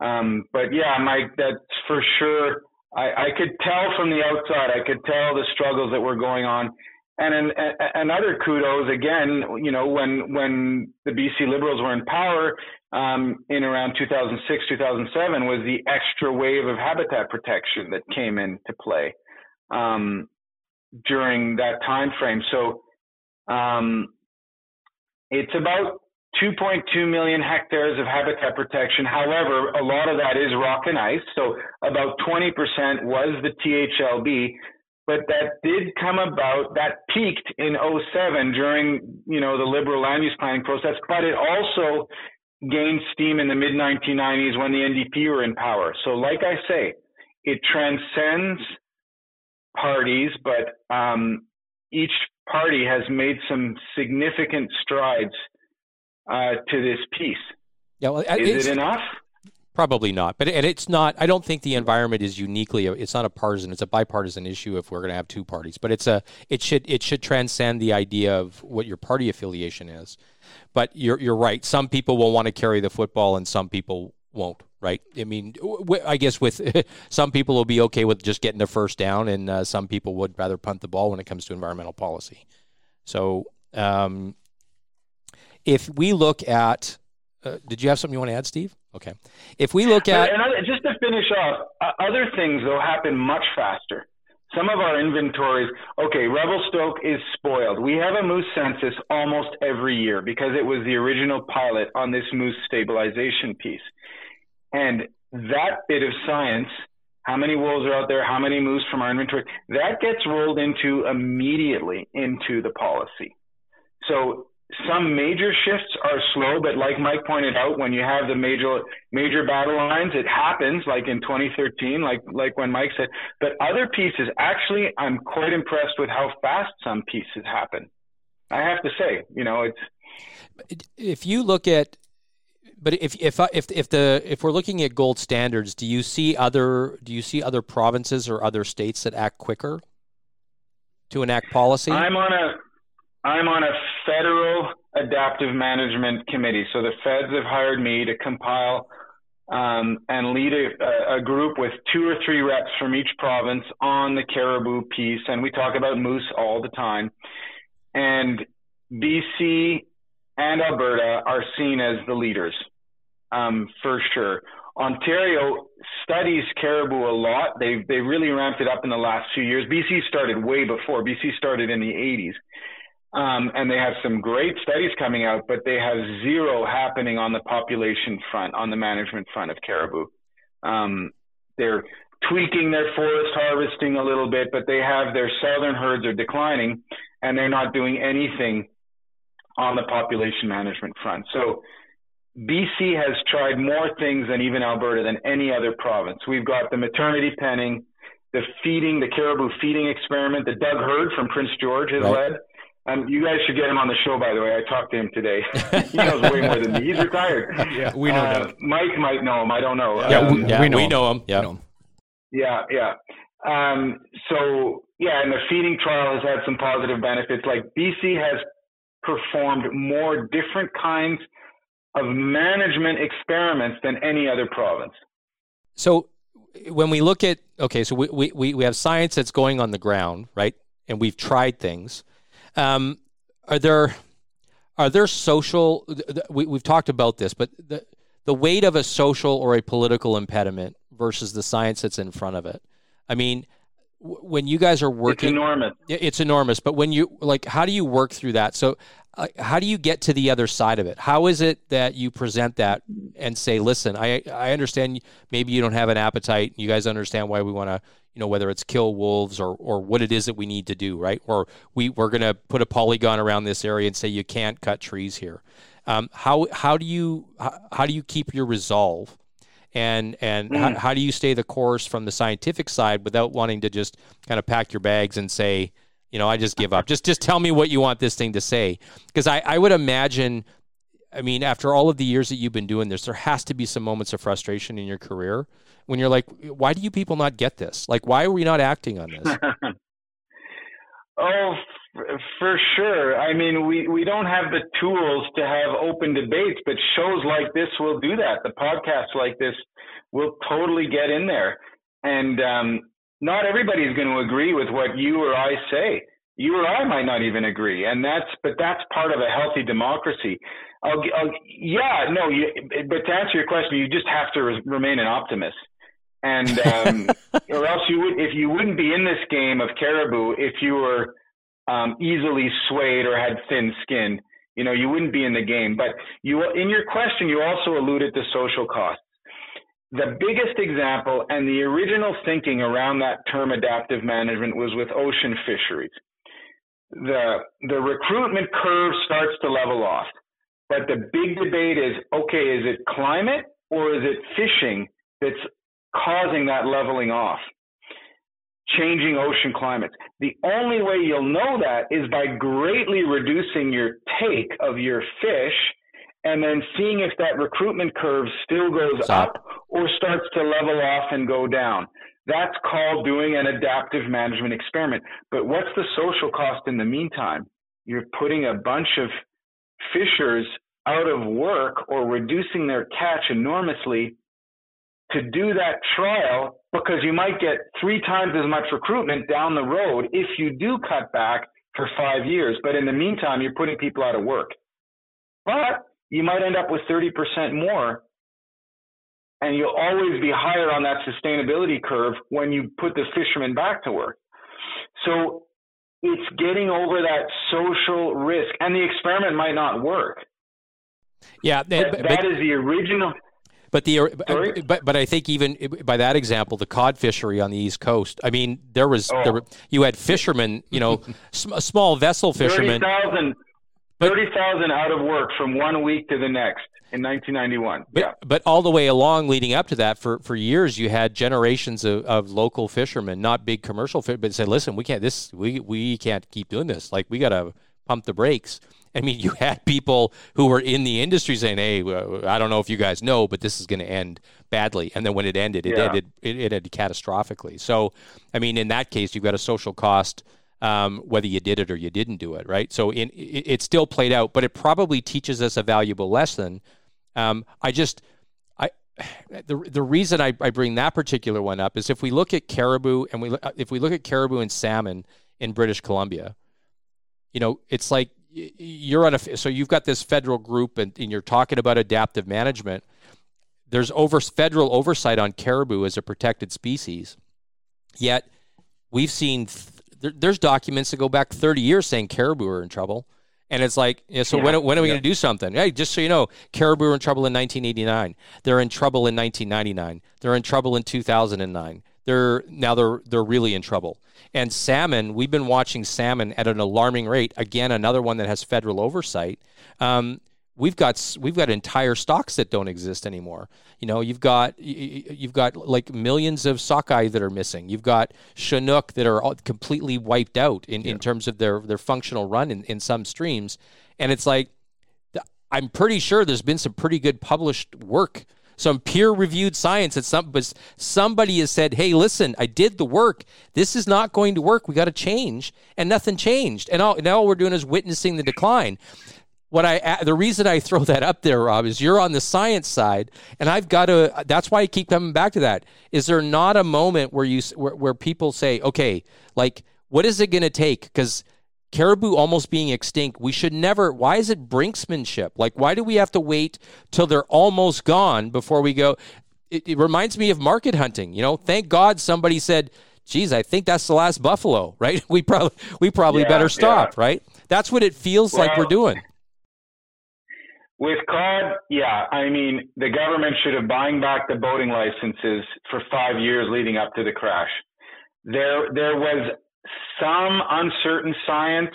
Um, but yeah, Mike, that's for sure I, I could tell from the outside, I could tell the struggles that were going on. And an, another kudos again, you know, when when the BC Liberals were in power um, in around 2006, 2007, was the extra wave of habitat protection that came into play um, during that time frame. So um, it's about 2.2 million hectares of habitat protection. However, a lot of that is rock and ice. So about 20% was the THLB, but that did come about, that peaked in 07 during, you know, the liberal land use planning process, but it also gained steam in the mid 1990s when the NDP were in power. So like I say, it transcends parties, but um, each party has made some significant strides uh, to this piece. Yeah, well, is it enough? Probably not, but and it's not. I don't think the environment is uniquely. It's not a partisan. It's a bipartisan issue. If we're going to have two parties, but it's a. It should. It should transcend the idea of what your party affiliation is. But you're you're right. Some people will want to carry the football, and some people won't. Right? I mean, I guess with some people will be okay with just getting the first down, and uh, some people would rather punt the ball when it comes to environmental policy. So um, if we look at, uh, did you have something you want to add, Steve? Okay. If we look at, and just to finish off, uh, other things though happen much faster. Some of our inventories, okay, Revelstoke is spoiled. We have a moose census almost every year because it was the original pilot on this moose stabilization piece. And that bit of science, how many wolves are out there, how many moose from our inventory, that gets rolled into immediately into the policy. So some major shifts are slow, but like Mike pointed out, when you have the major major battle lines, it happens. Like in 2013, like like when Mike said. But other pieces, actually, I'm quite impressed with how fast some pieces happen. I have to say, you know, it's. If you look at, but if if if if the if we're looking at gold standards, do you see other do you see other provinces or other states that act quicker to enact policy? I'm on a I'm on a federal adaptive management committee. So the feds have hired me to compile um, and lead a, a, group with two or three reps from each province on the caribou piece. And we talk about moose all the time. And BC and Alberta are seen as the leaders um, for sure. Ontario studies caribou a lot. They they really ramped it up in the last few years. BC started way before. BC started in the 80s. Um, and they have some great studies coming out, but they have zero happening on the population front, on the management front of caribou. Um, they're tweaking their forest harvesting a little bit, but they have their southern herds are declining, and they're not doing anything on the population management front. So BC has tried more things than even Alberta than any other province. We've got the maternity penning, the feeding, the caribou feeding experiment that Doug Heard from Prince George has right. led. Um, you guys should get him on the show, by the way. I talked to him today. he knows way more than me. He's retired. yeah, we know uh, Mike might know him. I don't know. Yeah, um, we, yeah, we, know, we know him. Yeah. Yeah, yeah. Um, so yeah, and the feeding trial has had some positive benefits. Like BC has performed more different kinds of management experiments than any other province. So when we look at okay, so we, we, we have science that's going on the ground, right? And we've tried things. Um, are there are there social? We, we've talked about this, but the the weight of a social or a political impediment versus the science that's in front of it. I mean, when you guys are working, it's enormous. It's enormous. But when you like, how do you work through that? So, uh, how do you get to the other side of it? How is it that you present that and say, "Listen, I I understand maybe you don't have an appetite. You guys understand why we want to, you know, whether it's kill wolves or or what it is that we need to do, right? Or we we're going to put a polygon around this area and say you can't cut trees here. Um, how how do you how, how do you keep your resolve? and and mm. how, how, do you stay the course from the scientific side without wanting to just kind of pack your bags and say you know i just give up just just tell me what you want this thing to say because I, I would imagine i mean after all of the years that you've been doing this there has to be some moments of frustration in your career when you're like why do you people not get this like why are we not acting on this oh for sure. I mean, we, we don't have the tools to have open debates, but shows like this will do that. The podcasts like this will totally get in there. And um, not everybody's going to agree with what you or I say. You or I might not even agree, and that's but that's part of a healthy democracy. I'll, I'll, yeah, no, you, but to answer your question, you just have to re- remain an optimist, and um, or else you would if you wouldn't be in this game of caribou if you were um, easily swayed or had thin skin, you know, you wouldn't be in the game. But you, in your question, you also alluded to social costs. The biggest example and the original thinking around that term adaptive management was with ocean fisheries. The, the recruitment curve starts to level off. But the big debate is, okay, is it climate or is it fishing that's causing that leveling off? changing ocean climates. The only way you'll know that is by greatly reducing your take of your fish and then seeing if that recruitment curve still goes Stop. up or starts to level off and go down. That's called doing an adaptive management experiment. But what's the social cost in the meantime? You're putting a bunch of fishers out of work or reducing their catch enormously to do that trial because you might get three times as much recruitment down the road if you do cut back for five years. But in the meantime, you're putting people out of work. But you might end up with 30% more. And you'll always be higher on that sustainability curve when you put the fishermen back to work. So it's getting over that social risk. And the experiment might not work. Yeah, but, but, that is the original. But the uh, but but I think even by that example, the cod fishery on the east coast. I mean, there was oh. there were, you had fishermen, you know, sm- small vessel fishermen. 30,000 30, out of work from one week to the next in 1991. But, yeah. but all the way along leading up to that, for, for years, you had generations of, of local fishermen, not big commercial fish, but said, listen, we can't, this, we, we can't keep doing this. Like, we got to pump the brakes. I mean, you had people who were in the industry saying, "Hey, I don't know if you guys know, but this is going to end badly." And then when it ended, it yeah. ended it, it ended catastrophically. So, I mean, in that case, you've got a social cost. Um, whether you did it or you didn't do it, right? So in, it, it, still played out, but it probably teaches us a valuable lesson. Um, I just, I, the the reason I, I bring that particular one up is if we look at caribou and we if we look at caribou and salmon in British Columbia, you know, it's like you're on a so you've got this federal group and, and, you're talking about adaptive management. There's over federal oversight on caribou as a protected species. Yet we've seen th- there, there's documents that go back 30 years saying caribou are in trouble. And it's like yeah, so yeah. when, when are we yeah. going to do something? Hey just so you know caribou are in trouble in 1989 they're in trouble in 1999 they're in trouble in 2009 they're now they're they're really in trouble. And salmon, we've been watching salmon at an alarming rate. Again, another one that has federal oversight. Um, we've got we've got entire stocks that don't exist anymore. You know, you've got you've got like millions of sockeye that are missing. You've got chinook that are completely wiped out in, yeah. in terms of their their functional run in, in some streams. And it's like I'm pretty sure there's been some pretty good published work some peer-reviewed science that some but somebody has said, "Hey, listen, I did the work. This is not going to work. We got to change," and nothing changed. And all, now all we're doing is witnessing the decline. What I the reason I throw that up there, Rob, is you're on the science side, and I've got to. That's why I keep coming back to that. Is there not a moment where you where, where people say, "Okay, like what is it going to take?" Because caribou almost being extinct, we should never. Why is it brinksmanship? Like, why do we have to wait till they're almost gone before we go? It, it reminds me of market hunting. You know, thank God somebody said, "Geez, I think that's the last buffalo." Right? We probably we probably Yeah, better stop. yeah. Right? That's what it feels like we're doing. With cod, yeah, I mean, the government should have buying back the boating licenses for five years leading up to the crash. There, there was some uncertain science,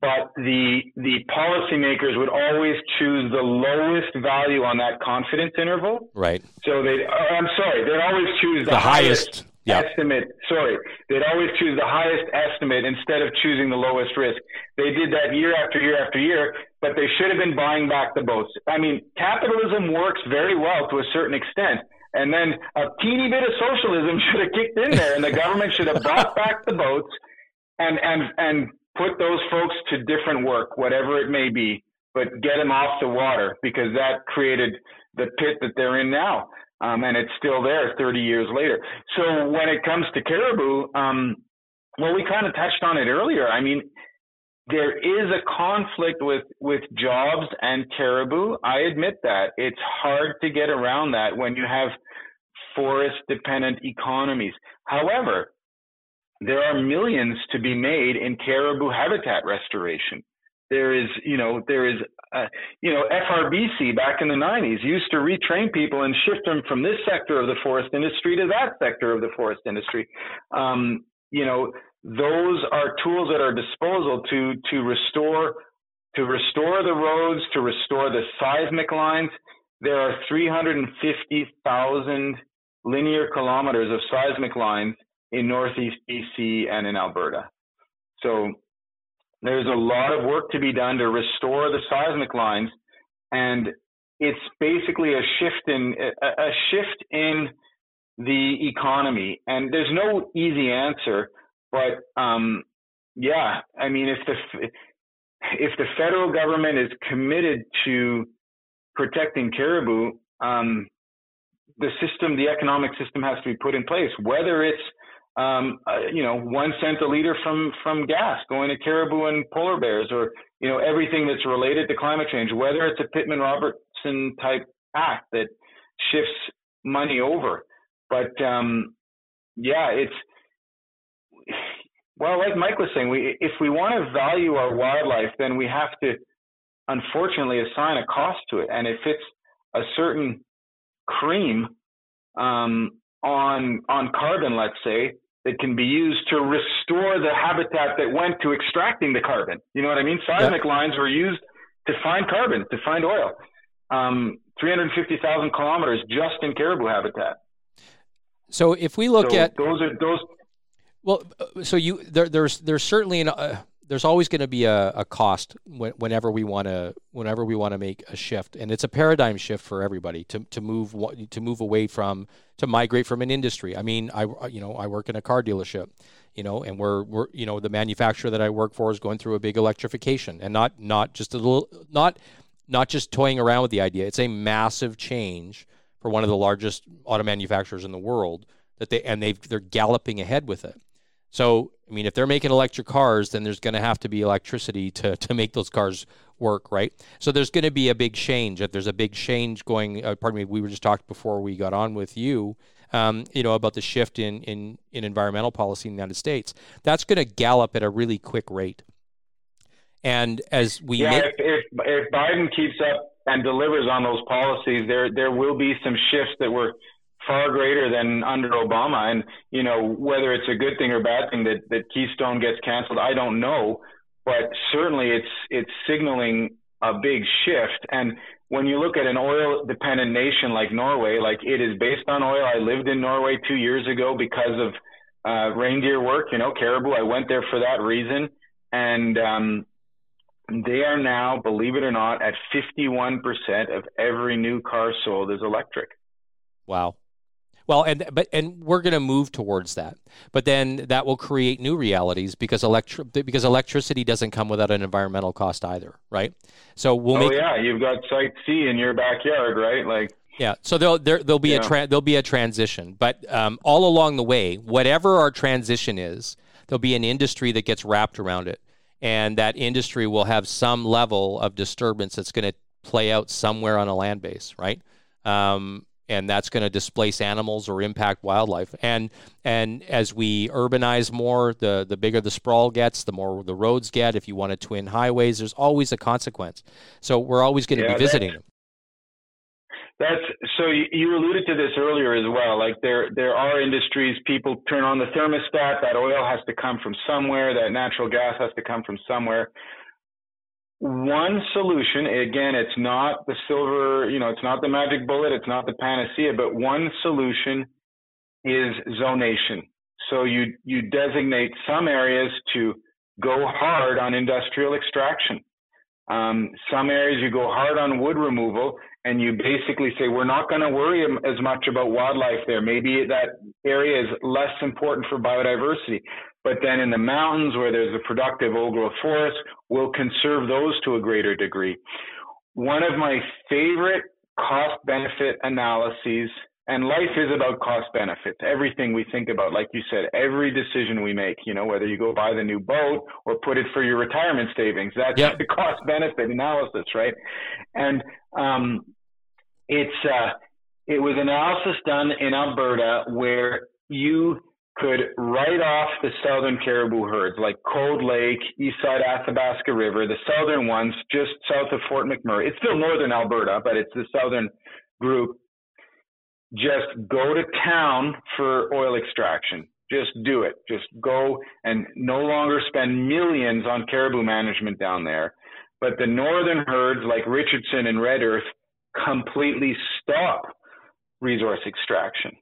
but the the policymakers would always choose the lowest value on that confidence interval. Right. So they, uh, I'm sorry, they'd always choose the, The highest. Yeah. estimate. Sorry, they'd always choose the highest estimate instead of choosing the lowest risk. They did that year after year after year, but they should have been buying back the boats. I mean, capitalism works very well to a certain extent. And then a teeny bit of socialism should have kicked in there, and the government should have bought back the boats and and and put those folks to different work, whatever it may be, but get them off the water because that created the pit that they're in now, um, and it's still there 30 years later. So when it comes to caribou, um, well, we kind of touched on it earlier. I mean, there is a conflict with with jobs and caribou. I admit that it's hard to get around that when you have forest dependent economies. However, there are millions to be made in caribou habitat restoration. There is, you know, there is, uh, you know, FRBC back in the 90s used to retrain people and shift them from this sector of the forest industry to that sector of the forest industry. Um, you know, those are tools at our disposal to to restore to restore the roads, to restore the seismic lines. There are 350,000 linear kilometers of seismic lines in northeast BC and in Alberta. So there's a lot of work to be done to restore the seismic lines, and it's basically a shift in a, a shift in the economy. And there's no easy answer, but um, yeah, I mean, if the if the federal government is committed to protecting caribou, um, the system, the economic system has to be put in place. Whether it's um, uh, you know one cent a liter from from gas going to caribou and polar bears, or you know everything that's related to climate change. Whether it's a Pittman Robertson type act that shifts money over, but um, yeah, it's well, like Mike was saying, we if we want to value our wildlife, then we have to unfortunately assign a cost to it, and if it's a certain cream um, on on carbon, let's say, that can be used to restore the habitat that went to extracting the carbon. You know what I mean? Seismic lines were used to find carbon, to find oil. Um, 350,000 kilometers just in caribou habitat. So if we look so at those are those. Well, uh, so you there, there's there's certainly an, uh, there's always going to be a, a cost when, whenever we want to whenever we want to make a shift, and it's a paradigm shift for everybody to to move to move away from to migrate from an industry. I mean, I you know I work in a car dealership, you know, and we're we're you know the manufacturer that I work for is going through a big electrification, and not not just a little not not just toying around with the idea. It's a massive change for one of the largest auto manufacturers in the world that they and they they're galloping ahead with it. So, I mean, if they're making electric cars, then there's going to have to be electricity to, to make those cars work, right? So there's going to be a big change. If there's a big change going, uh, pardon me, we were just talking before we got on with you, um, you know, about the shift in, in, in environmental policy in the United States. That's going to gallop at a really quick rate. And as we Yeah, make, if, if if Biden keeps up and delivers on those policies, there there will be some shifts that were far greater than under Obama. And you know whether it's a good thing or bad thing that that Keystone gets canceled, I don't know. But certainly, it's it's signaling a big shift. And when you look at an oil dependent nation like Norway, like it is based on oil. I lived in Norway two years ago because of uh, reindeer work. You know, caribou. I went there for that reason. And um, they are now, believe it or not, at 51% of every new car sold is electric. Wow. Well, and but and we're going to move towards that, but then that will create new realities because electri- because electricity doesn't come without an environmental cost either, right? So we'll oh make. yeah, you've got Site C in your backyard, right? Like yeah, so there'll there, there'll be Yeah. a tra- there'll be a transition, but um, all along the way, whatever our transition is, there'll be an industry that gets wrapped around it, and that industry will have some level of disturbance that's going to play out somewhere on a land base, right? Um, and that's going to displace animals or impact wildlife. And and as we urbanize more, the the bigger the sprawl gets, the more the roads get. If you want to twin highways, there's always a consequence. So we're always going to Yeah, be visiting them. That's so you, you alluded to this earlier as well. Like there there are industries people turn on the thermostat, that oil has to come from somewhere, that natural gas has to come from somewhere. One solution, again, it's not the silver, you know, it's not the magic bullet, it's not the panacea, but one solution is zonation. So you you designate some areas to go hard on industrial extraction. Um, some areas you go hard on wood removal, and you basically say we're not going to worry as much about wildlife there. Maybe that area is less important for biodiversity, but then in the mountains where there's a productive old growth forest, we'll conserve those to a greater degree. One of my favorite cost benefit analyses, and life is about cost benefits. Everything we think about, like you said, every decision we make, you know, whether you go buy the new boat or put it for your retirement savings, that's Yep. the cost benefit analysis, right? And um, it's uh, it was analysis done in Alberta where you could write off the southern caribou herds like Cold Lake, Eastside Athabasca River, the southern ones just south of Fort McMurray. It's still northern Alberta, but it's the southern group. Just go to town for oil extraction. Just do it. Just go and no longer spend millions on caribou management down there. But the northern herds like Richardson and Red Earth completely stop resource extraction.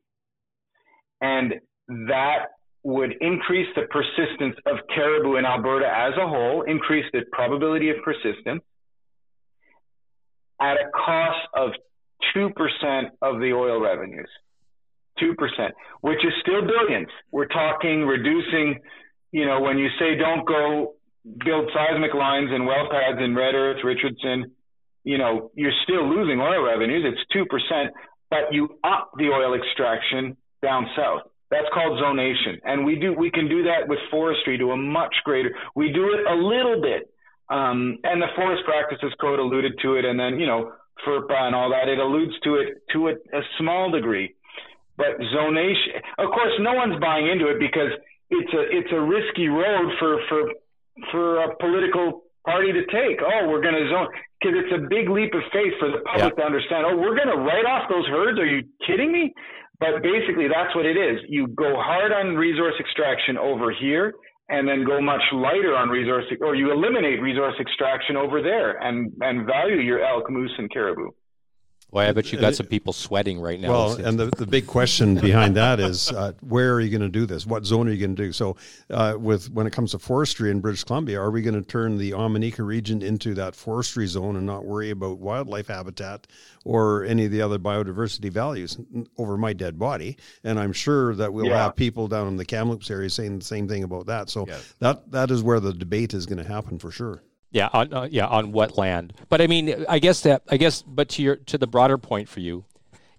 And that would increase the persistence of caribou in Alberta as a whole, increase the probability of persistence at a cost of 2% of the oil revenues. 2%, which is still billions. We're talking reducing, you know, when you say don't go build seismic lines and well pads in Red Earth, Richardson, you know, you're still losing oil revenues. It's 2%, but you up the oil extraction down south. That's called zonation. And we do, we can do that with forestry to a much greater, we do it a little bit. Um, and the Forest Practices Code alluded to it. And then, you know, FRPA and all that, it alludes to it to a, a small degree. But zonation, of course, no one's buying into it because it's a, it's a risky road for, for, for a political party to take. Oh, we're going to zone because it's a big leap of faith for the public to understand. Oh, we're going to write off those herds. Are you kidding me? But basically, that's what it is. You go hard on resource extraction over here, and then go much lighter on resource, or you eliminate resource extraction over there, and and value your elk, moose, and caribou. Well, I bet you've got some people sweating right now. Well, and the, the big question behind that is uh, where are you going to do this? What zone are you going to do? So, uh, with when it comes to forestry in British Columbia, are we going to turn the Omineca region into that forestry zone and not worry about wildlife habitat or any of the other biodiversity values over my dead body? And I'm sure that we'll Yeah. have people down in the Kamloops area saying the same thing about that. So Yeah. that that is where the debate is going to happen for sure. Yeah, on uh, yeah on what land? But I mean, I guess that I guess, but to your to the broader point for you,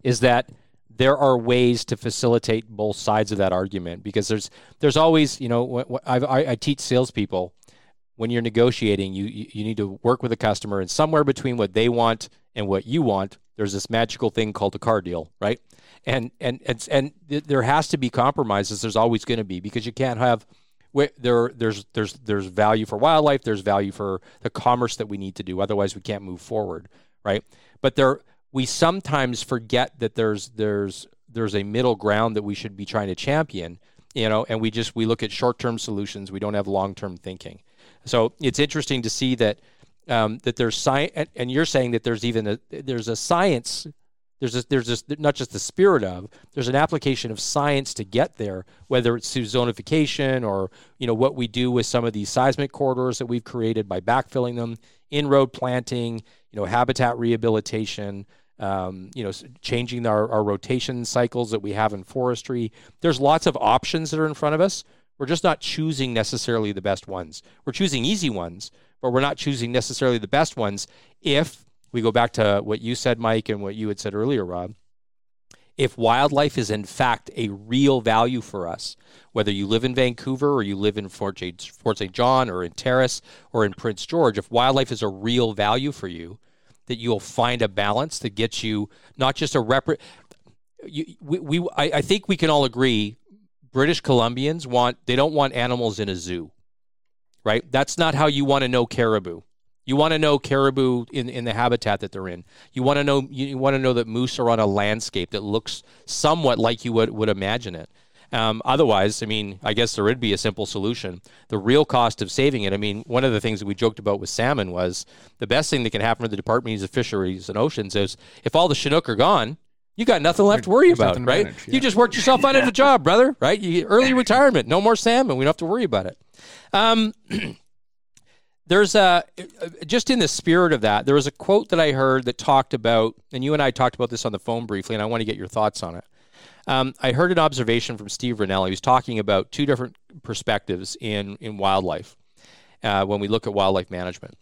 is that there are ways to facilitate both sides of that argument because there's there's always you know I, I teach salespeople when you're negotiating you, you you need to work with a customer and somewhere between what they want and what you want there's this magical thing called a car deal right and and and, and th- there has to be compromises there's always going to be because you can't have there there's there's there's value for wildlife there's value for the commerce that we need to do otherwise we can't move forward right? But there we sometimes forget that there's there's there's a middle ground that we should be trying to champion you know and we just we look at short-term solutions we don't have long-term thinking. So it's interesting to see that um, that there's science and, and you're saying that there's even a there's a science There's there's not just the spirit of. There's an application of science to get there, whether it's through zonification or you know what we do with some of these seismic corridors that we've created by backfilling them, in-road planting, you know, habitat rehabilitation. Um, you know, changing our, our rotation cycles that we have in forestry. There's lots of options that are in front of us. We're just not choosing necessarily the best ones. We're choosing easy ones, but we're not choosing necessarily the best ones if we go back to what you said, Mike, and what you had said earlier, Rob. If wildlife is in fact a real value for us, whether you live in Vancouver or you live in Fort, St. John or in Terrace or in Prince George, if wildlife is a real value for you, that you'll find a balance that gets you not just a rep. You, we, we I, I think we can all agree British Columbians want they don't want animals in a zoo, right? That's not how you want to know caribou. You want to know caribou in, in the habitat that they're in. You want to know you want to know that moose are on a landscape that looks somewhat like you would, would imagine it. Um, otherwise, I mean, I guess there would be a simple solution. The real cost of saving it. I mean, one of the things that we joked about with salmon was the best thing that can happen for the Department of Fisheries and Oceans is if all the Chinook are gone, you got nothing left to worry about, right? Manage, yeah. You just worked yourself out of a job, brother, right? You, early retirement, no more salmon. We don't have to worry about it. Um, there's a just in the spirit of that there was a quote that i heard that talked about and you and i talked about this on the phone briefly and i want to get your thoughts on it um, i heard an observation from steve Rinella. he was talking about two different perspectives in in wildlife uh, when we look at wildlife management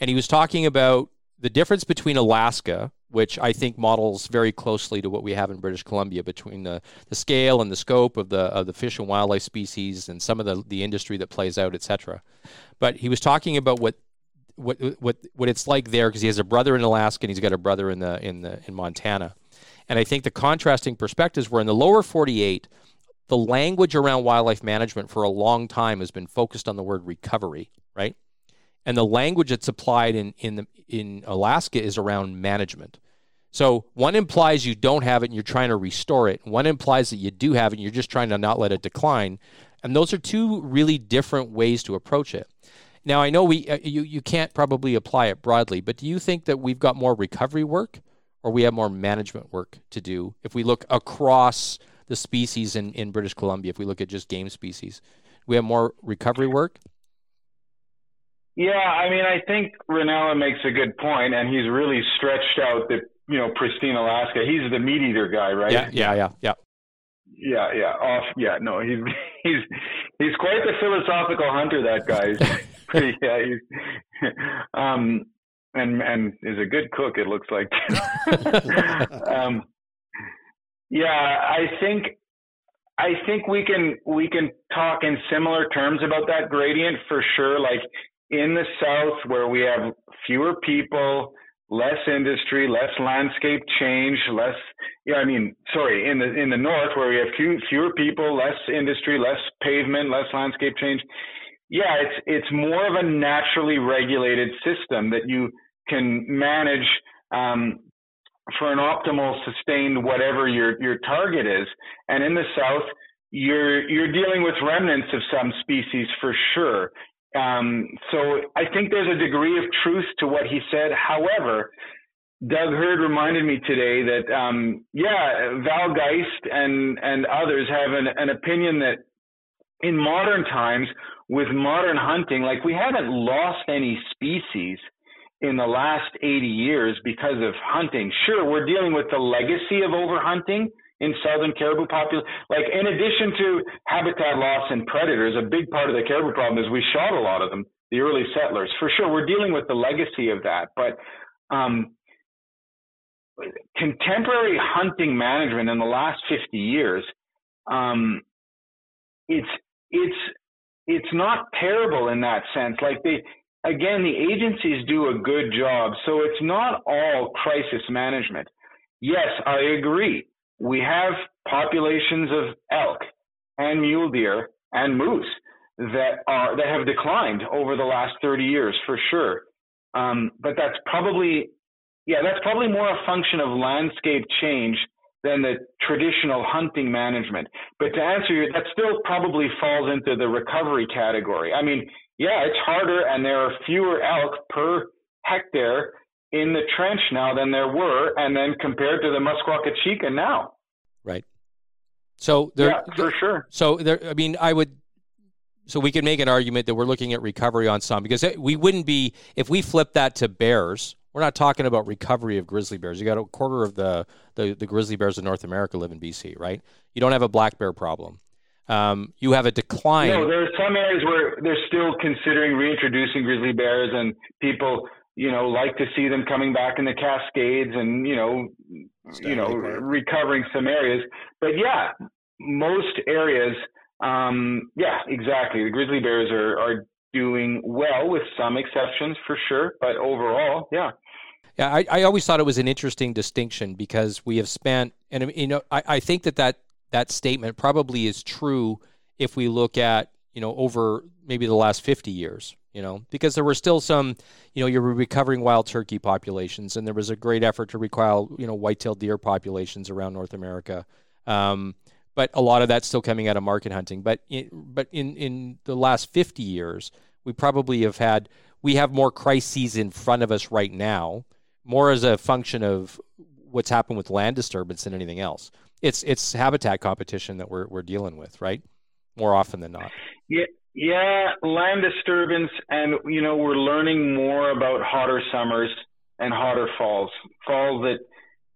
and he was talking about the difference between alaska which I think models very closely to what we have in British Columbia between the, the scale and the scope of the of the fish and wildlife species and some of the, the industry that plays out, etc. But he was talking about what what what what it's like there because he has a brother in Alaska and he's got a brother in the in the in Montana. And I think the contrasting perspectives were in the lower 48, the language around wildlife management for a long time has been focused on the word recovery, right? And the language that's applied in in the, in Alaska is around management. So one implies you don't have it and you're trying to restore it. One implies that you do have it and you're just trying to not let it decline. And those are two really different ways to approach it. Now I know we uh, you you can't probably apply it broadly, but do you think that we've got more recovery work or we have more management work to do if we look across the species in, in British Columbia, if we look at just game species? We have more recovery work? Yeah, I mean, I think Rinella makes a good point, and he's really stretched out the you know pristine Alaska. He's the meat eater guy, right? Yeah, yeah, yeah, yeah. Yeah, yeah, off. Yeah, no, he's he's he's quite the philosophical hunter. That guy. yeah, he's um, and and is a good cook. It looks like. um, yeah, I think I think we can we can talk in similar terms about that gradient for sure. Like in the South where we have fewer people, less industry, less landscape change, less, yeah, I mean, sorry, in the, in the North where we have few, fewer people, less industry, less pavement, less landscape change. Yeah, it's, it's more of a naturally regulated system that you can manage, um, for an optimal sustained whatever your, your target is. And in the South, you're you're dealing with remnants of some species for sure. Um, so I think there's a degree of truth to what he said. However, Doug Heard reminded me today that, um, yeah, Val Geist and, and others have an, an opinion that in modern times, with modern hunting, like we haven't lost any species in the last 80 years because of hunting. Sure, we're dealing with the legacy of overhunting, in southern caribou population. Like in addition to habitat loss and predators, a big part of the caribou problem is we shot a lot of them, the early settlers. For sure, we're dealing with the legacy of that. But um, contemporary hunting management in the last 50 years, um, it's it's it's not terrible in that sense. Like they again, the agencies do a good job. So it's not all crisis management. Yes, I agree we have populations of elk and mule deer and moose that are that have declined over the last 30 years for sure. Um, but that's probably yeah, that's probably more a function of landscape change than the traditional hunting management. But to answer you, that still probably falls into the recovery category. I mean, yeah, it's harder and there are fewer elk per hectare in the trench now than there were, and then compared to the Musqueca Chica now. Right. So there, yeah, for sure. So there, I mean, I would. So we could make an argument that we're looking at recovery on some because we wouldn't be if we flip that to bears. We're not talking about recovery of grizzly bears. You got a quarter of the, the, the grizzly bears in North America live in BC, right? You don't have a black bear problem. Um, you have a decline. No, there are some areas where they're still considering reintroducing grizzly bears, and people you know, like to see them coming back in the Cascades and, you know, Stanley you know, Park. recovering some areas. But yeah, most areas, um, yeah, exactly. The grizzly bears are, are doing well with some exceptions for sure. But overall, yeah. Yeah, I, I always thought it was an interesting distinction because we have spent, and you know, I, I think that, that that statement probably is true if we look at, you know, over maybe the last 50 years, you know, because there were still some, you know, you were recovering wild turkey populations, and there was a great effort to recoil, you know, white-tailed deer populations around North America. Um, but a lot of that's still coming out of market hunting. But in, but in in the last 50 years, we probably have had we have more crises in front of us right now, more as a function of what's happened with land disturbance than anything else. It's it's habitat competition that we're we're dealing with, right? More often than not. Yeah, yeah, land disturbance, and you know we're learning more about hotter summers and hotter falls. Falls that,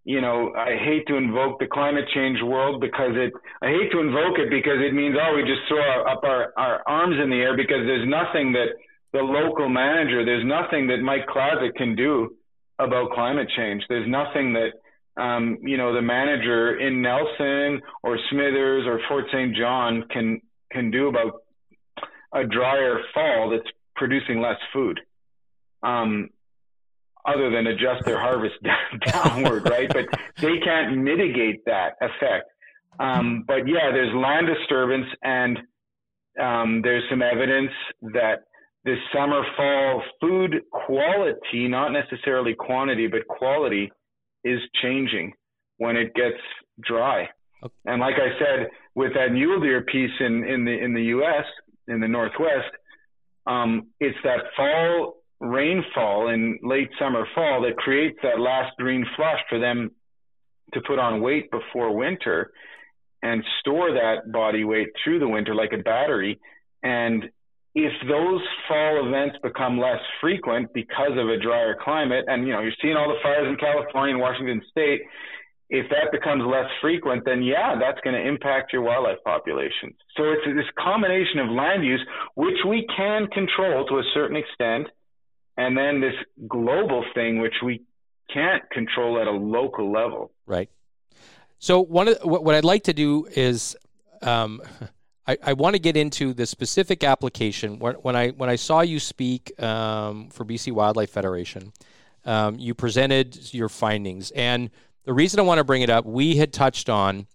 you know, I hate to invoke the climate change world because it. I hate to invoke it because it means oh we just throw up our our arms in the air because there's nothing that the local manager, there's nothing that Mike Klasik can do about climate change. There's nothing that um, you know the manager in Nelson or Smithers or Fort St. John can can do about a drier fall that's producing less food. Um, other than adjust their harvest downward, right? But they can't mitigate that effect. Um, but yeah, there's land disturbance, and um, there's some evidence that this summer fall food quality, not necessarily quantity, but quality, is changing when it gets dry. Okay. And like I said, with that mule deer piece in, in the in the U.S., in the Northwest, um, it's that fall rainfall in late summer, fall that creates that last green flush for them to put on weight before winter and store that body weight through the winter like a battery. And if those fall events become less frequent because of a drier climate, and you know, you're seeing all the fires in California and Washington state, if that becomes less frequent, then yeah, that's going to impact your wildlife populations. So it's this combination of land use, which we can control to a certain extent, and then this global thing, which we can't control at a local level. Right. So one of what I'd like to do is, um, I, I want to get into the specific application. When, when I when I saw you speak um, for BC Wildlife Federation, um, you presented your findings and the reason I want to bring it up, we had touched on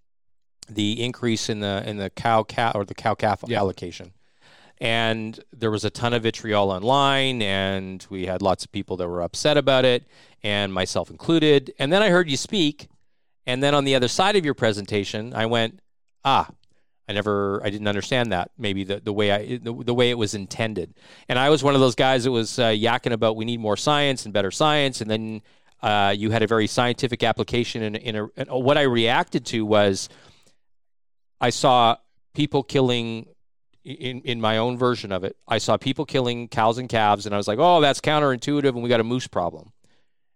the increase in the in the cow calf or the cow calf yeah. allocation. And there was a ton of vitriol online, and we had lots of people that were upset about it, and myself included. And then I heard you speak, and then on the other side of your presentation, I went, ah, I never, I didn't understand that maybe the, the way I, the, the way it was intended. And I was one of those guys that was uh, yakking about we need more science and better science, and then uh, you had a very scientific application, and in, in, in what I reacted to was I saw people killing. In, in my own version of it, I saw people killing cows and calves, and I was like, "Oh, that's counterintuitive, and we got a moose problem."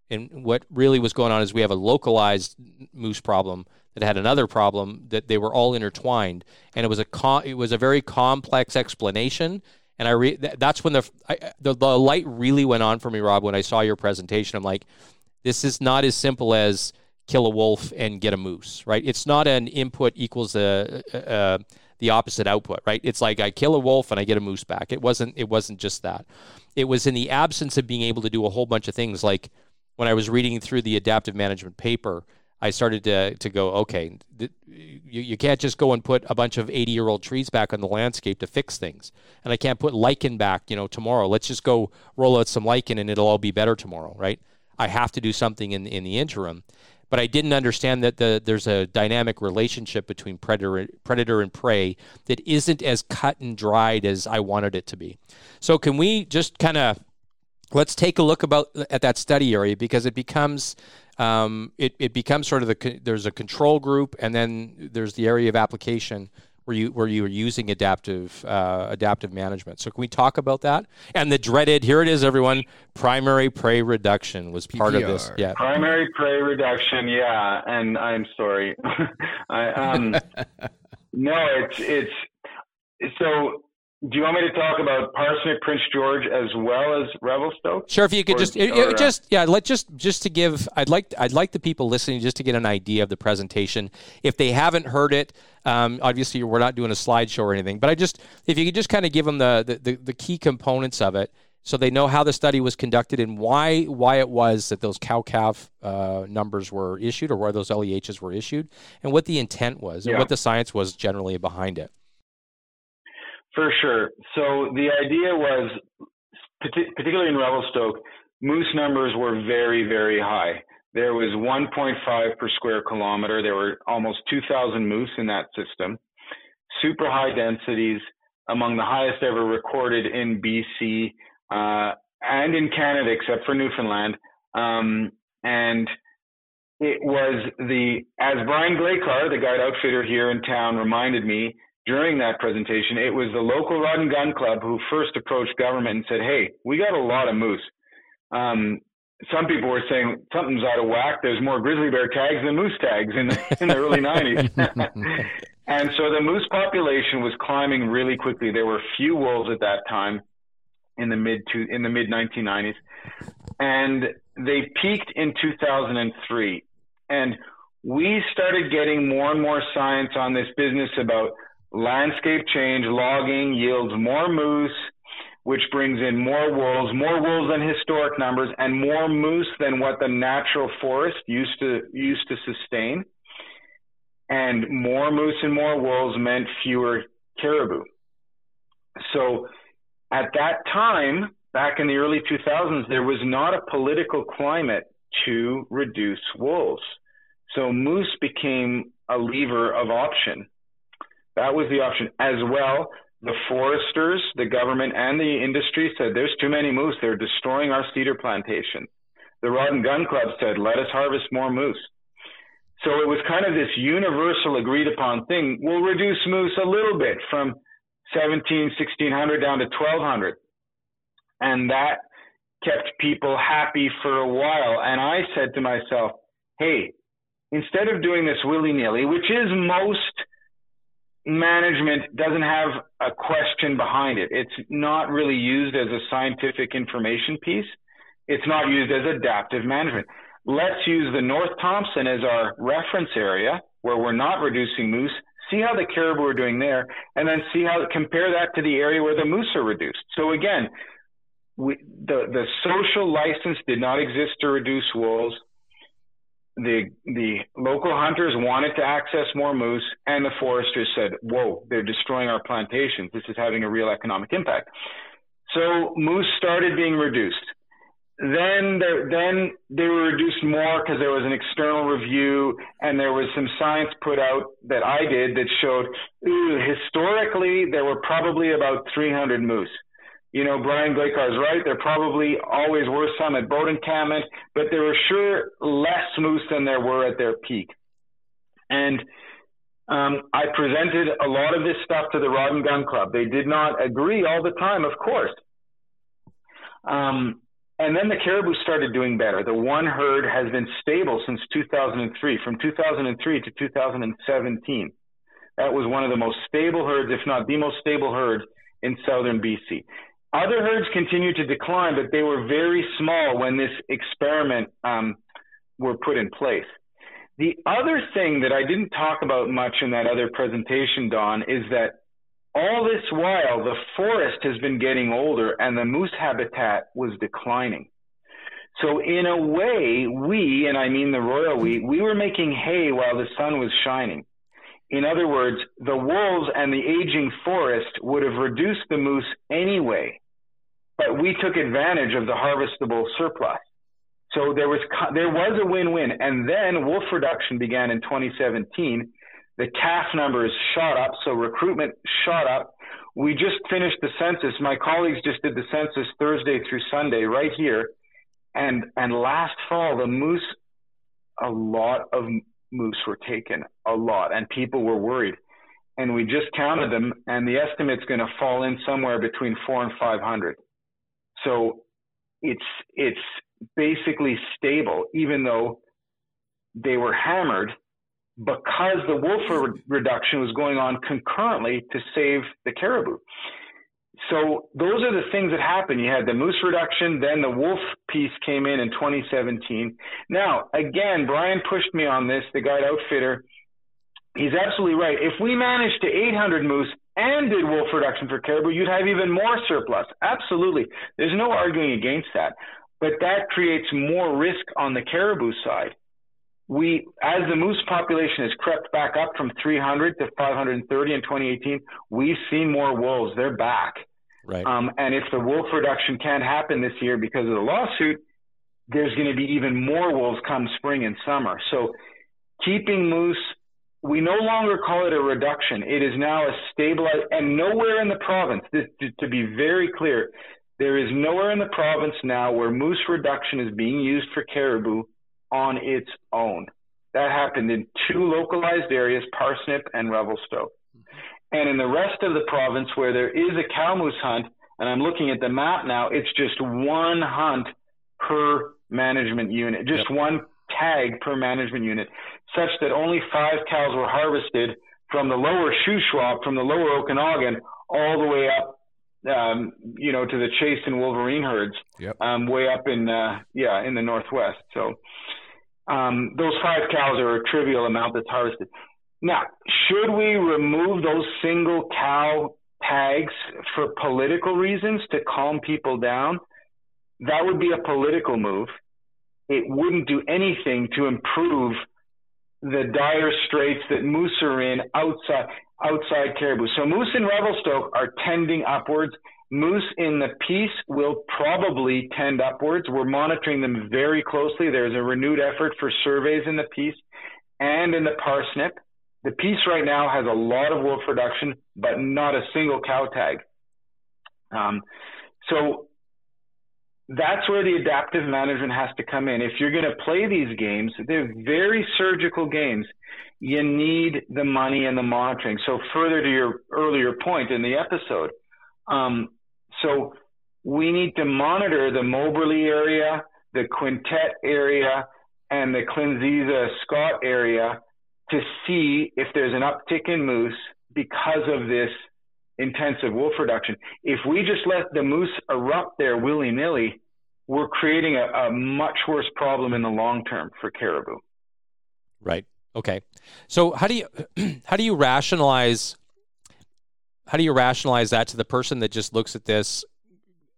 And what really was going on is we have a localized moose problem that had another problem that they were all intertwined, and it was a it was a very complex explanation. And I re- that's when the, I, the the light really went on for me, Rob, when I saw your presentation. I'm like, this is not as simple as kill a wolf and get a moose, right? It's not an input equals a, a, a, the opposite output, right? It's like I kill a wolf and I get a moose back. It wasn't. It wasn't just that. It was in the absence of being able to do a whole bunch of things. Like when I was reading through the adaptive management paper, I started to to go, okay, th- you, you can't just go and put a bunch of 80 year old trees back on the landscape to fix things, and I can't put lichen back, you know, tomorrow. Let's just go roll out some lichen and it'll all be better tomorrow, right? I have to do something in in the interim. But I didn't understand that the, there's a dynamic relationship between predator predator and prey that isn't as cut and dried as I wanted it to be. So can we just kind of let's take a look about at that study area because it becomes um, it, it becomes sort of the there's a control group and then there's the area of application where you where you are using adaptive uh, adaptive management. So can we talk about that? And the dreaded here it is, everyone. Primary prey reduction was part PPR. of this. Yeah. Primary prey reduction, yeah. And I'm sorry. I, um, no, it's it's so. Do you want me to talk about Parsnip Prince George as well as Revelstoke? Sure, if you could Or- just, or, uh, just, yeah, let just, just to give, I'd like, I'd like the people listening just to get an idea of the presentation. If they haven't heard it, um, obviously we're not doing a slideshow or anything, but I just, if you could just kind of give them the, the, the, the key components of it, so they know how the study was conducted and why, why it was that those cow calf uh, numbers were issued or why those LEHs were issued, and what the intent was and what the science was generally behind it. For sure. So the idea was, particularly in Revelstoke, moose numbers were very, very high. There was 1.5 per square kilometer. There were almost 2,000 moose in that system. Super high densities, among the highest ever recorded in BC uh, and in Canada, except for Newfoundland. Um, and it was the, as Brian Glaykar, the guide outfitter here in town, reminded me, during that presentation, it was the local rod and gun club who first approached government and said, "Hey, we got a lot of moose." Um, some people were saying something's out of whack. There's more grizzly bear tags than moose tags in the, in the early '90s, and so the moose population was climbing really quickly. There were few wolves at that time in the mid to in the mid 1990s, and they peaked in 2003, and we started getting more and more science on this business about landscape change, logging yields more moose, which brings in more wolves, more wolves than historic numbers, and more moose than what the natural forest used to used to sustain. And more moose and more wolves meant fewer caribou. So at that time, back in the early 2000s, there was not a political climate to reduce wolves. So moose became a lever of option. That was the option. As well, the foresters, the government, and the industry said there's too many moose. They're destroying our cedar plantation. The Rod and Gun Club said, let us harvest more moose. So it was kind of this universal agreed upon thing. We'll reduce moose a little bit from 17, 1600 down to 1200. And that kept people happy for a while. And I said to myself, hey, instead of doing this willy nilly, which is most management doesn't have a question behind it. It's not really used as a scientific information piece. It's not used as adaptive management. Let's use the North Thompson as our reference area where we're not reducing moose. See how the caribou are doing there, and then see how compare that to the area where the moose are reduced. So again, we, the the social license did not exist to reduce wolves the the local hunters wanted to access more moose, and the foresters said, "Whoa, they're destroying our plantations. This is having a real economic impact." So moose started being reduced. Then there, then they were reduced more because there was an external review, and there was some science put out that I did that showed historically there were probably about 300 moose you know, Brian Glaykar is right. There probably always were some at Bodenkamen, but there were sure less moose than there were at their peak. And um, I presented a lot of this stuff to the Rod and Gun Club. They did not agree all the time, of course. Um, and then the caribou started doing better. The one herd has been stable since 2003, from 2003 to 2017. That was one of the most stable herds, if not the most stable herd in southern BC. Other herds continued to decline, but they were very small when this experiment um, were put in place. The other thing that I didn't talk about much in that other presentation, Don, is that all this while the forest has been getting older and the moose habitat was declining. So in a way, we, and I mean the royal we, we were making hay while the sun was shining. In other words, the wolves and the aging forest would have reduced the moose anyway, but we took advantage of the harvestable surplus. So there was there was a win-win, and then wolf reduction began in 2017. The calf numbers shot up, so recruitment shot up, We just finished the census. My colleagues just did the census Thursday through Sunday right here. And, and last fall, the moose, a lot of moose were taken, a lot, and people were worried. And we just counted them, and the estimate's going to fall in somewhere between four and 500. So it's, it's basically stable, even though they were hammered because the wolf reduction was going on concurrently to save the caribou. So those are the things that happened. You had the moose reduction, then the wolf piece came in in 2017. Now, again, Brian pushed me on this, the guide outfitter. He's absolutely right. If we managed to 800 moose and did wolf reduction for caribou, you'd have even more surplus. Absolutely. There's no arguing against that. But that creates more risk on the caribou side we, as the moose population has crept back up from 300 to 530 in 2018, we've seen more wolves. They're back. Right. Um, and if the wolf reduction can't happen this year because of the lawsuit, there's going to be even more wolves come spring and summer. So keeping moose, we no longer call it a reduction. It is now a stabilized, and nowhere in the province, this, to be very clear, there is nowhere in the province now where moose reduction is being used for caribou on its own. That happened in two localized areas, Parsnip and Revelstoke. And in the rest of the province where there is a cow moose hunt, and I'm looking at the map now, it's just one hunt per management unit, just yep. one tag per management unit, such that only five cows were harvested from the lower Shuswap, from the lower Okanagan, all the way up, um, you know, to the Chase and Wolverine herds, yep. um, way up in, uh, yeah, in the northwest. So, um, those five cows are a trivial amount that's harvested. Now, should we remove those single cow tags for political reasons to calm people down? That would be a political move. It wouldn't do anything to improve the dire straits that moose are in outside outside caribou. So moose in Revelstoke are tending upwards. Moose in the Peace will probably tend upwards. We're monitoring them very closely. There's a renewed effort for surveys in the Peace and in the Parsnip. The Peace right now has a lot of wolf reduction, but not a single cow tag. Um, so that's where the adaptive management has to come in. If you're going to play these games, they're very surgical games. You need the money and the monitoring. So further to your earlier point in the episode, um, so we need to monitor the Moberly area, the Quintette area, and the Klinse-Za Scott area to see if there's an uptick in moose because of this intensive wolf reduction. If we just let the moose erupt there willy nilly, we're creating a, a, much worse problem in the long term for caribou. Right. Okay. So how do you how do you rationalize how do you rationalize that to the person that just looks at this?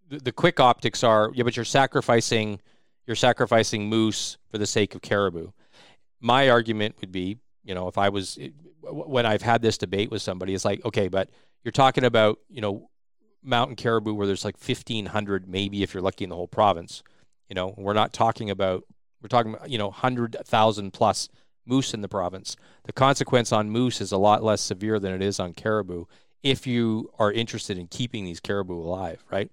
The, the quick optics are, yeah, but you're sacrificing you're sacrificing moose for the sake of caribou. My argument would be, you know, if I was when I've had this debate with somebody, it's like, okay, but you're talking about, you know, mountain caribou where there's like 1500 maybe if you're lucky in the whole province. You know, we're not talking about we're talking about, you know, 100,000 plus moose in the province. The consequence on moose is a lot less severe than it is on caribou if you are interested in keeping these caribou alive, right?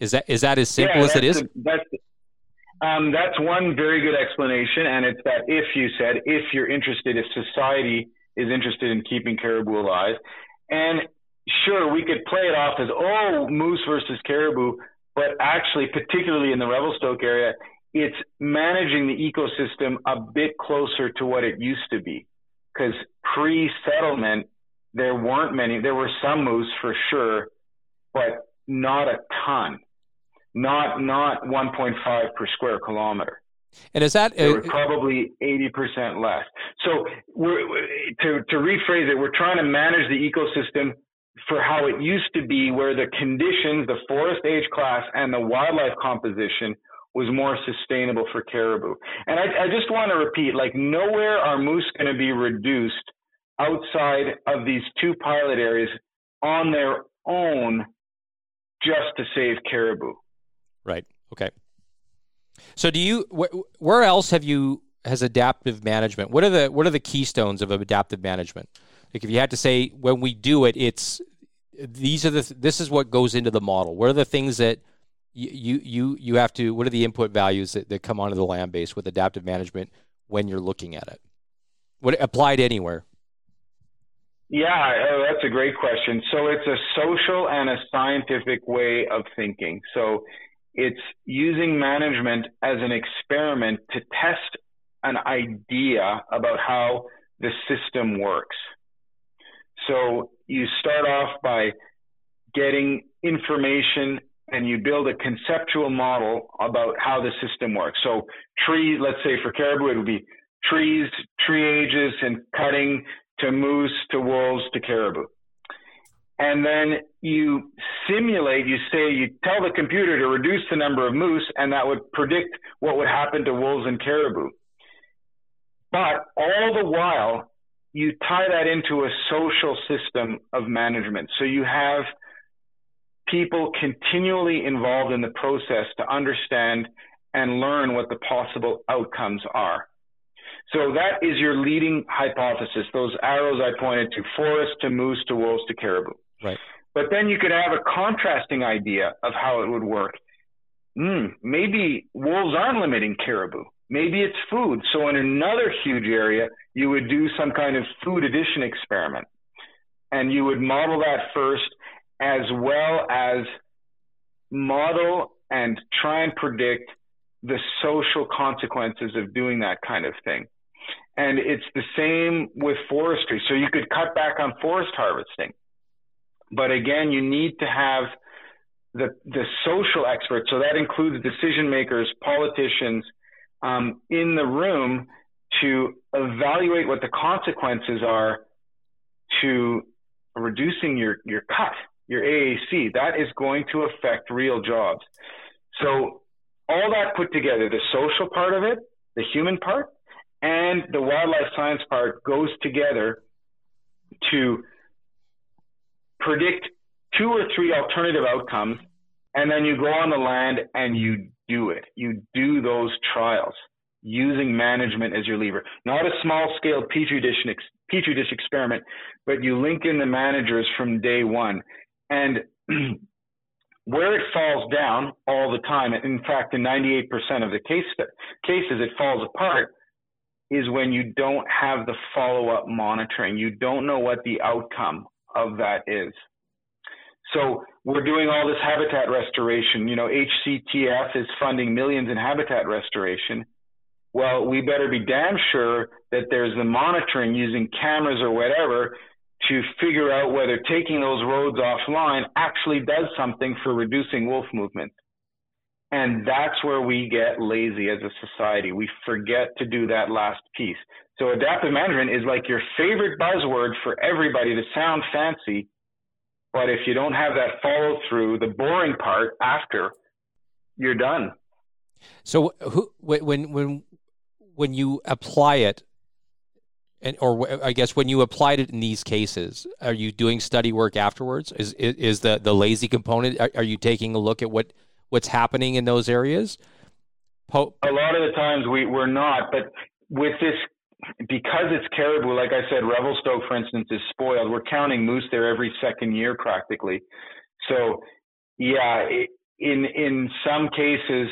Is that is that as simple yeah, as it is? A, that's um, that's one very good explanation, and it's that if you said if you're interested, if society is interested in keeping caribou alive, and sure we could play it off as oh moose versus caribou, but actually, particularly in the Revelstoke area, it's managing the ecosystem a bit closer to what it used to be, because pre-settlement there weren't many. There were some moose for sure, but not a ton. Not not 1.5 per square kilometer. And is that uh, probably 80% less? So we're, to to rephrase it, we're trying to manage the ecosystem for how it used to be, where the conditions, the forest age class, and the wildlife composition was more sustainable for caribou. And I, I just want to repeat, like nowhere are moose going to be reduced outside of these two pilot areas on their own just to save caribou. Right. Okay. So do you wh- where else have you has adaptive management? What are the what are the keystones of adaptive management? Like if you had to say when we do it it's these are the this is what goes into the model. What are the things that you you you have to? What are the input values that, that come onto the land base with adaptive management when you're looking at it? What applied anywhere? Yeah, oh, that's a great question. So it's a social and a scientific way of thinking. So it's using management as an experiment to test an idea about how the system works. So you start off by getting information and you build a conceptual model about how the system works. So trees, let's say for caribou, it would be trees, tree ages and cutting to moose to wolves to caribou. And then you simulate, you say, you tell the computer to reduce the number of moose, and that would predict what would happen to wolves and caribou. But all the while, you tie that into a social system of management. So you have people continually involved in the process to understand and learn what the possible outcomes are. So that is your leading hypothesis. Those arrows I pointed to, forest to moose to wolves to caribou. Right. But then you could have a contrasting idea of how it would work. Hmm, maybe wolves aren't limiting caribou. Maybe it's food. So in another huge area, you would do some kind of food addition experiment. And you would model that first as well as model and try and predict the social consequences of doing that kind of thing. And it's the same with forestry. So you could cut back on forest harvesting. But again, you need to have the, the social experts. So that includes decision makers, politicians um, in the room to evaluate what the consequences are to reducing your, your cut, your AAC. That is going to affect real jobs. So all that put together, the social part of it, the human part, and the wildlife science part goes together to predict two or three alternative outcomes, and then you go on the land and you do it. You do those trials using management as your lever. Not a small scale petri dish, petri dish experiment, but you link in the managers from day one. And where it falls down all the time, in fact, in 98% of the case, cases, it falls apart, is when you don't have the follow up monitoring. You don't know what the outcome of that is. So we're doing all this habitat restoration. You know, HCTF is funding millions in habitat restoration. Well, we better be damn sure that there's the monitoring using cameras or whatever to figure out whether taking those roads offline actually does something for reducing wolf movement. And that's where we get lazy as a society. We forget to do that last piece. So adaptive management is like your favorite buzzword for everybody to sound fancy. But if you don't have that follow through, the boring part after, you're done. So who, when when when you apply it, and or I guess when you applied it in these cases, are you doing study work afterwards? Is is the the lazy component? Are, are you taking a look at what what's happening in those areas? Po- a lot of the times we we're not, but with this because it's caribou, like I said, Revelstoke, for instance, is spoiled. We're counting moose there every second year practically. So, yeah, in in some cases,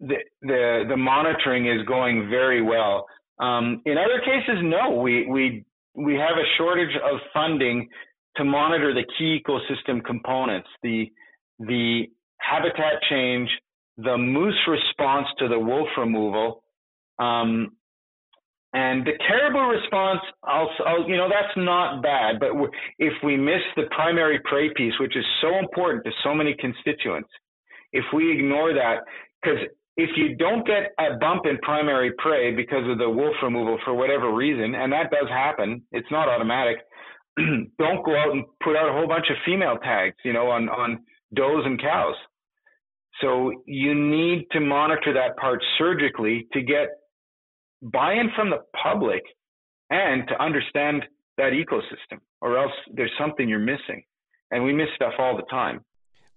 the the, the monitoring is going very well. Um, in other cases, no. We we we have a shortage of funding to monitor the key ecosystem components, the the habitat change, the moose response to the wolf removal, um, and the caribou response, I'll, you know, that's not bad. But if we miss the primary prey piece, which is so important to so many constituents, if we ignore that, because if you don't get a bump in primary prey because of the wolf removal for whatever reason, and that does happen, it's not automatic. don't go out and put out a whole bunch of female tags, you know, on on does and cows. So you need to monitor that part surgically to get buy-in from the public and to understand that ecosystem or else there's something you're missing. And we miss stuff all the time.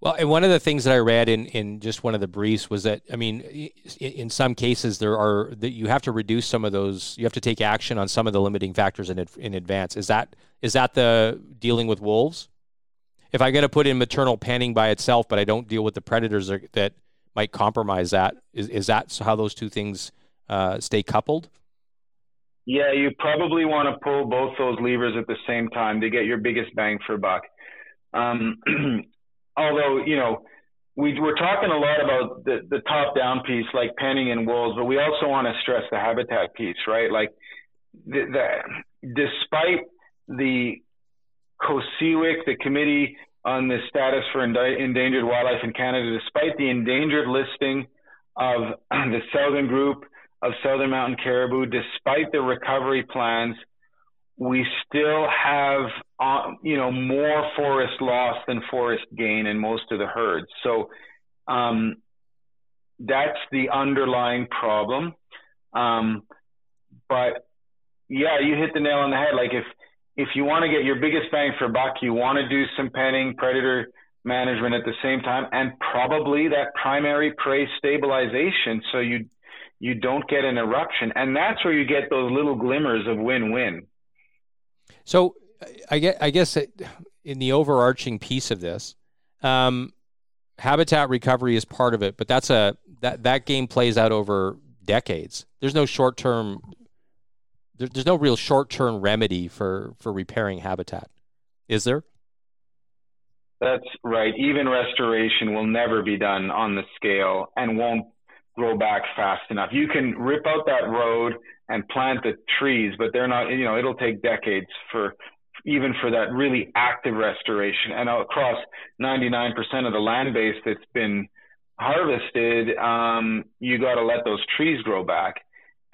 Well and one of the things that i read in, in just one of the briefs was that i mean in some cases there are that you have to reduce some of those you have to take action on some of the limiting factors in, in advance. Is that is that the dealing with wolves if I got to put in maternal penning by itself, but I don't deal with the predators that might compromise that, is is that how those two things uh, stay coupled? Yeah, you probably want to pull both those levers at the same time to get your biggest bang for buck. Um, although you know we, we're talking a lot about the, the top down piece like penning and wolves, but we also want to stress the habitat piece, right? Like the, the, despite the COSEWIC, the Committee on the Status for Endangered Wildlife in Canada, despite the endangered listing of the southern group of southern mountain caribou, despite the recovery plans, we still have, uh, you know, more forest loss than forest gain in most of the herds. So um, that's the underlying problem. Um, but yeah, you hit the nail on the head. Like if if you want to get your biggest bang for buck, you want to do some penning, predator management at the same time, and probably that primary prey stabilization, so you you don't get an eruption, and that's where you get those little glimmers of win-win. So, I guess, I guess in the overarching piece of this, um, habitat recovery is part of it, but that's a that that game plays out over decades. There's no short term. There, there's no real short term remedy for for repairing habitat, is there? That's right. Even restoration will never be done on the scale and won't grow back fast enough. You can rip out that road and plant the trees, but they're not, you know, it'll take decades for even for that really active restoration. And across 99% of the land base that's been harvested, um, you got to let those trees grow back.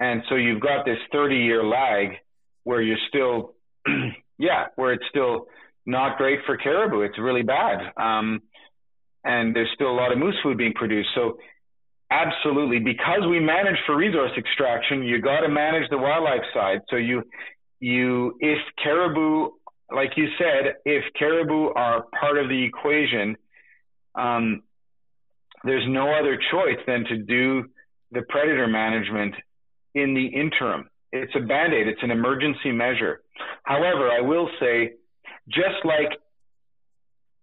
And so you've got this 30 year lag where you're still, yeah, where it's still not great for caribou. It's really bad. Um, and there's still a lot of moose food being produced. So Absolutely, because we manage for resource extraction, you got to manage the wildlife side. So you, you, if caribou, like you said, if caribou are part of the equation, um, there's no other choice than to do the predator management in the interim. It's a band aid. It's an emergency measure. However, I will say, just like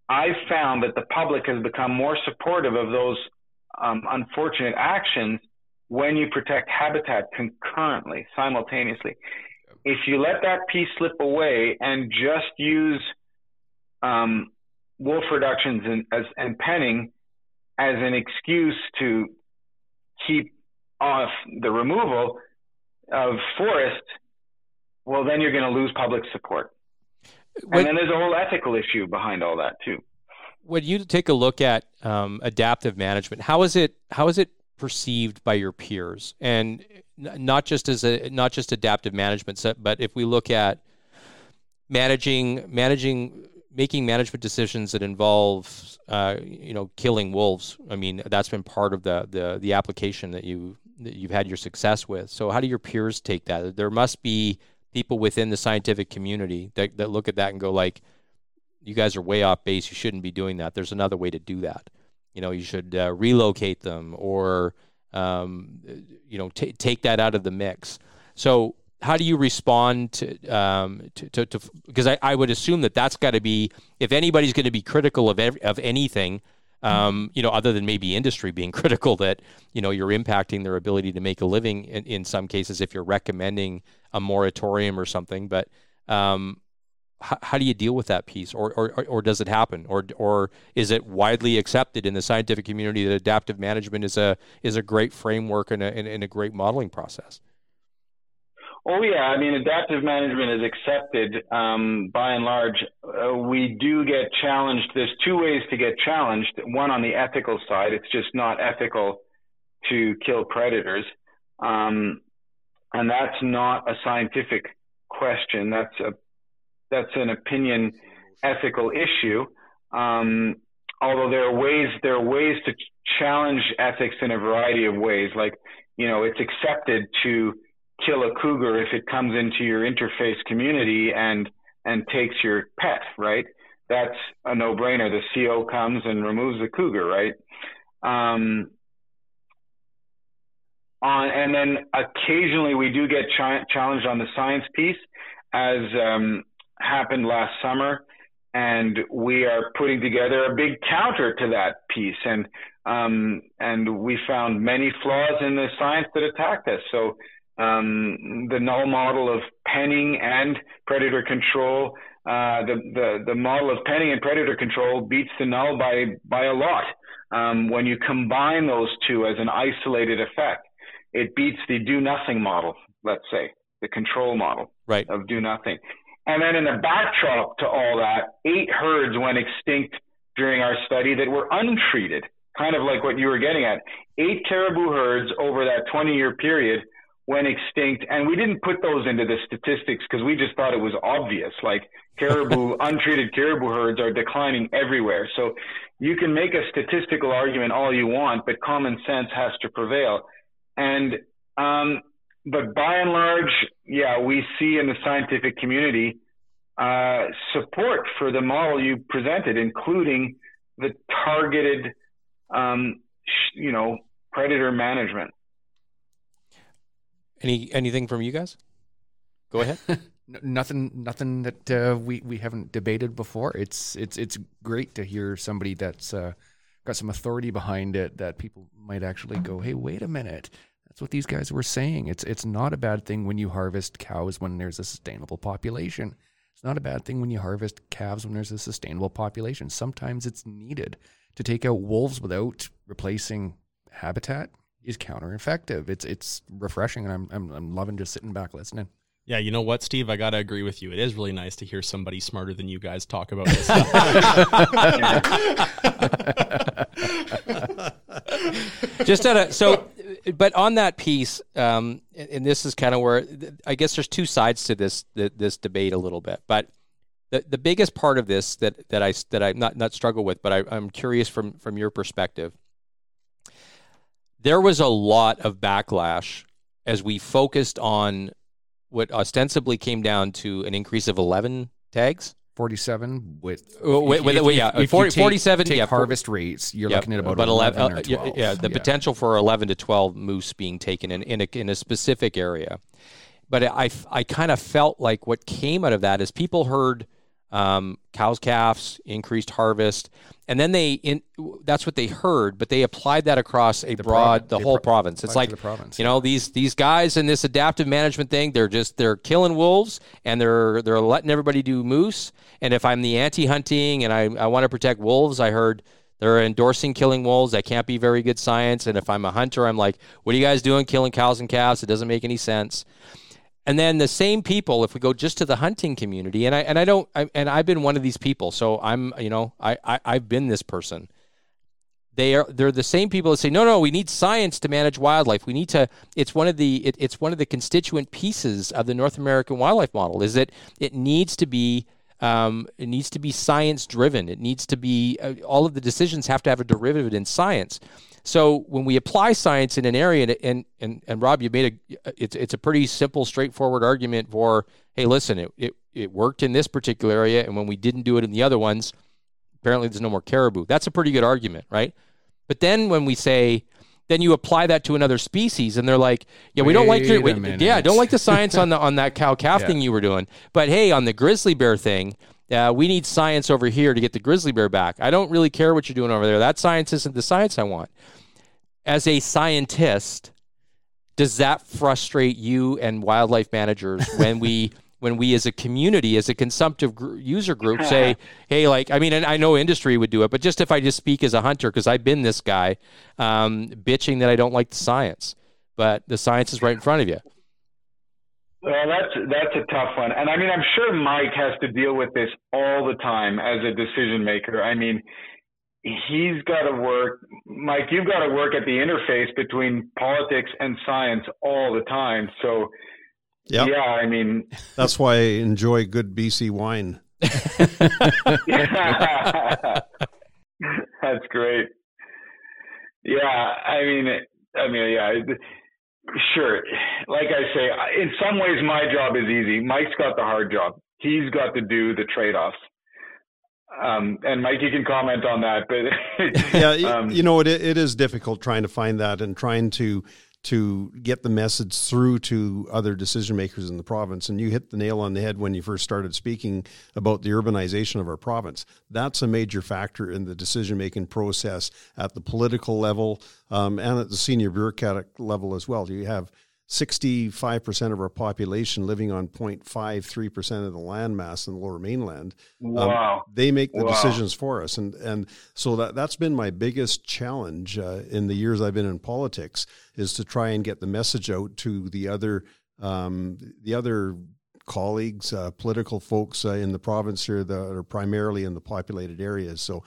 I've found that the public has become more supportive of those um, unfortunate actions when you protect habitat concurrently, simultaneously. If you let that piece slip away and just use um, wolf reductions and, as, and penning as an excuse to keep off the removal of forest, well, then you're going to lose public support. And then there's a whole ethical issue behind all that too when you take a look at um, adaptive management, how is it how is it perceived by your peers, and not just as a not just adaptive management, but if we look at managing managing making management decisions that involve uh, you know killing wolves. I mean that's been part of the the, the application that you that you've had your success with. So how do your peers take that? There must be people within the scientific community that, that look at that and go like you guys are way off base. You shouldn't be doing that. There's another way to do that. You know, you should uh, relocate them or, um, you know, t- take that out of the mix. So, how do you respond to, um, to, because I, I would assume that that's got to be, if anybody's going to be critical of, of anything, um, you know, other than maybe industry being critical that, you know, you're impacting their ability to make a living in, in some cases if you're recommending a moratorium or something. But, um, how, how do you deal with that piece or, or, or does it happen or, or is it widely accepted in the scientific community that adaptive management is a, is a great framework and a, and a great modeling process? Oh yeah, I mean adaptive management is accepted um, by and large. Uh, we do get challenged. There's two ways to get challenged. One on the ethical side, it's just not ethical to kill predators, um, and that's not a scientific question. That's a that's an opinion ethical issue. Um, although there are ways there are ways to challenge ethics in a variety of ways. Like you know, it's accepted to kill a cougar if it comes into your interface community and and takes your pet, right? That's a no-brainer. The CO comes and removes the cougar, right? Um, on and then occasionally we do get ch- challenged on the science piece as um, happened last summer. and we are putting together a big counter to that piece. And um, and we found many flaws in the science that attacked us. So um, the null model of penning and predator control, uh, the, the the model of penning and predator control beats the null by by a lot. Um, when you combine those two as an isolated effect, it beats the do nothing model. Let's say the control model right. of do nothing. And then in the backdrop to all that, eight herds went extinct during our study that were untreated, kind of like what you were getting at. Eight caribou herds over that 20 year period went extinct. And we didn't put those into the statistics because we just thought it was obvious. Like caribou, untreated caribou herds are declining everywhere. So you can make a statistical argument all you want, but common sense has to prevail. And um, but by and large, yeah, we see in the scientific community uh, support for the model you presented, including the targeted, um, sh- you know, predator management. Any anything from you guys? Go ahead. nothing, nothing that uh, we we haven't debated before. It's it's it's great to hear somebody that's uh, got some authority behind it that people might actually go, "Hey, wait a minute." That's what these guys were saying. It's it's not a bad thing when you harvest cows when there's a sustainable population. It's not a bad thing when you harvest calves when there's a sustainable population. Sometimes it's needed to take out wolves without replacing habitat is counter effective. It's it's refreshing, and I'm, I'm I'm loving just sitting back listening. Yeah, you know what, Steve? I gotta agree with you. It is really nice to hear somebody smarter than you guys talk about this stuff. Just at a so, but on that piece, um, and this is kind of where I guess there's two sides to this this debate a little bit. But the the biggest part of this that that I that I not not struggle with, but I, I'm curious from from your perspective. There was a lot of backlash as we focused on what ostensibly came down to an increase of 11 tags. 47 with, Uh, with, with, if- with- yeah, if you 40, take- 47 take yeah, for- harvest rates, you're looking at about but 11, uh, yeah, 12. Yeah, the potential for 11 to 12 moose being taken in, in, a, in a specific area. But I, I kind of felt like what came out of that is people heard um, cows, calves, increased harvest, and then they in that's what they heard, but they applied that across a broad, provi- the whole pro- province. It's like the province, you know these these guys in this adaptive management thing, they're just they're killing wolves and they're they're letting everybody do moose. And if I'm the anti-hunting and I I want to protect wolves, I heard they're endorsing killing wolves. That can't be very good science. And if I'm a hunter, I'm like, what are you guys doing killing cows and calves? It doesn't make any sense. And then the same people, if we go just to the hunting community, and I and I don't, I, and I've been one of these people, so I'm, you know, I, I I've been this person. They are they're the same people that say, no, no, we need science to manage wildlife. We need to. It's one of the it, it's one of the constituent pieces of the North American wildlife model. Is that it needs to be um, it needs to be science driven. It needs to be uh, all of the decisions have to have a derivative in science. So when we apply science in an area, and and and, and Rob, you made a it's it's a pretty simple, straightforward argument for hey, listen, it, it it worked in this particular area, and when we didn't do it in the other ones, apparently there's no more caribou. That's a pretty good argument, right? But then when we say then you apply that to another species, and they're like, "Yeah, we don't like your, wait, yeah, don't like the science on the on that cow calf Yeah. thing you were doing." But hey, on the grizzly bear thing, uh, we need science over here to get the grizzly bear back. I don't really care what you're doing over there. That science isn't the science I want. As a scientist, does that frustrate you and wildlife managers when we when we as a community as a consumptive gr- user group say hey like i mean and i know industry would do it but just if i just speak as a hunter because i've been this guy um, bitching that i don't like the science but the science is right in front of you Well, that's that's a tough one, and I mean, I'm sure Mike has to deal with this all the time as a decision maker. I mean, he's got to work, Mike. You've got to work at the interface between politics and science all the time. So, Yep. yeah, I mean, That's why I enjoy good BC wine. That's great. Yeah, I mean, I mean, yeah, it- sure. Like I say, in some ways, my job is easy. Mike's got the hard job. He's got to do the trade-offs. Um, and Mike, you can comment on that, but yeah, um, you know, it, it is difficult trying to find that and trying to to get the message through to other decision makers in the province. And you hit the nail on the head when you first started speaking about the urbanization of our province. That's a major factor in the decision making process at the political level um, and at the senior bureaucratic level as well. You have 65% of our population living on 0.53% of the landmass in the lower mainland. Um, wow. Um, they make the wow. decisions for us. And, and so that, that's been my biggest challenge uh, in the years I've been in politics is to try and get the message out to the other, um, the other colleagues, uh, political folks uh, in the province here that are primarily in the populated areas. So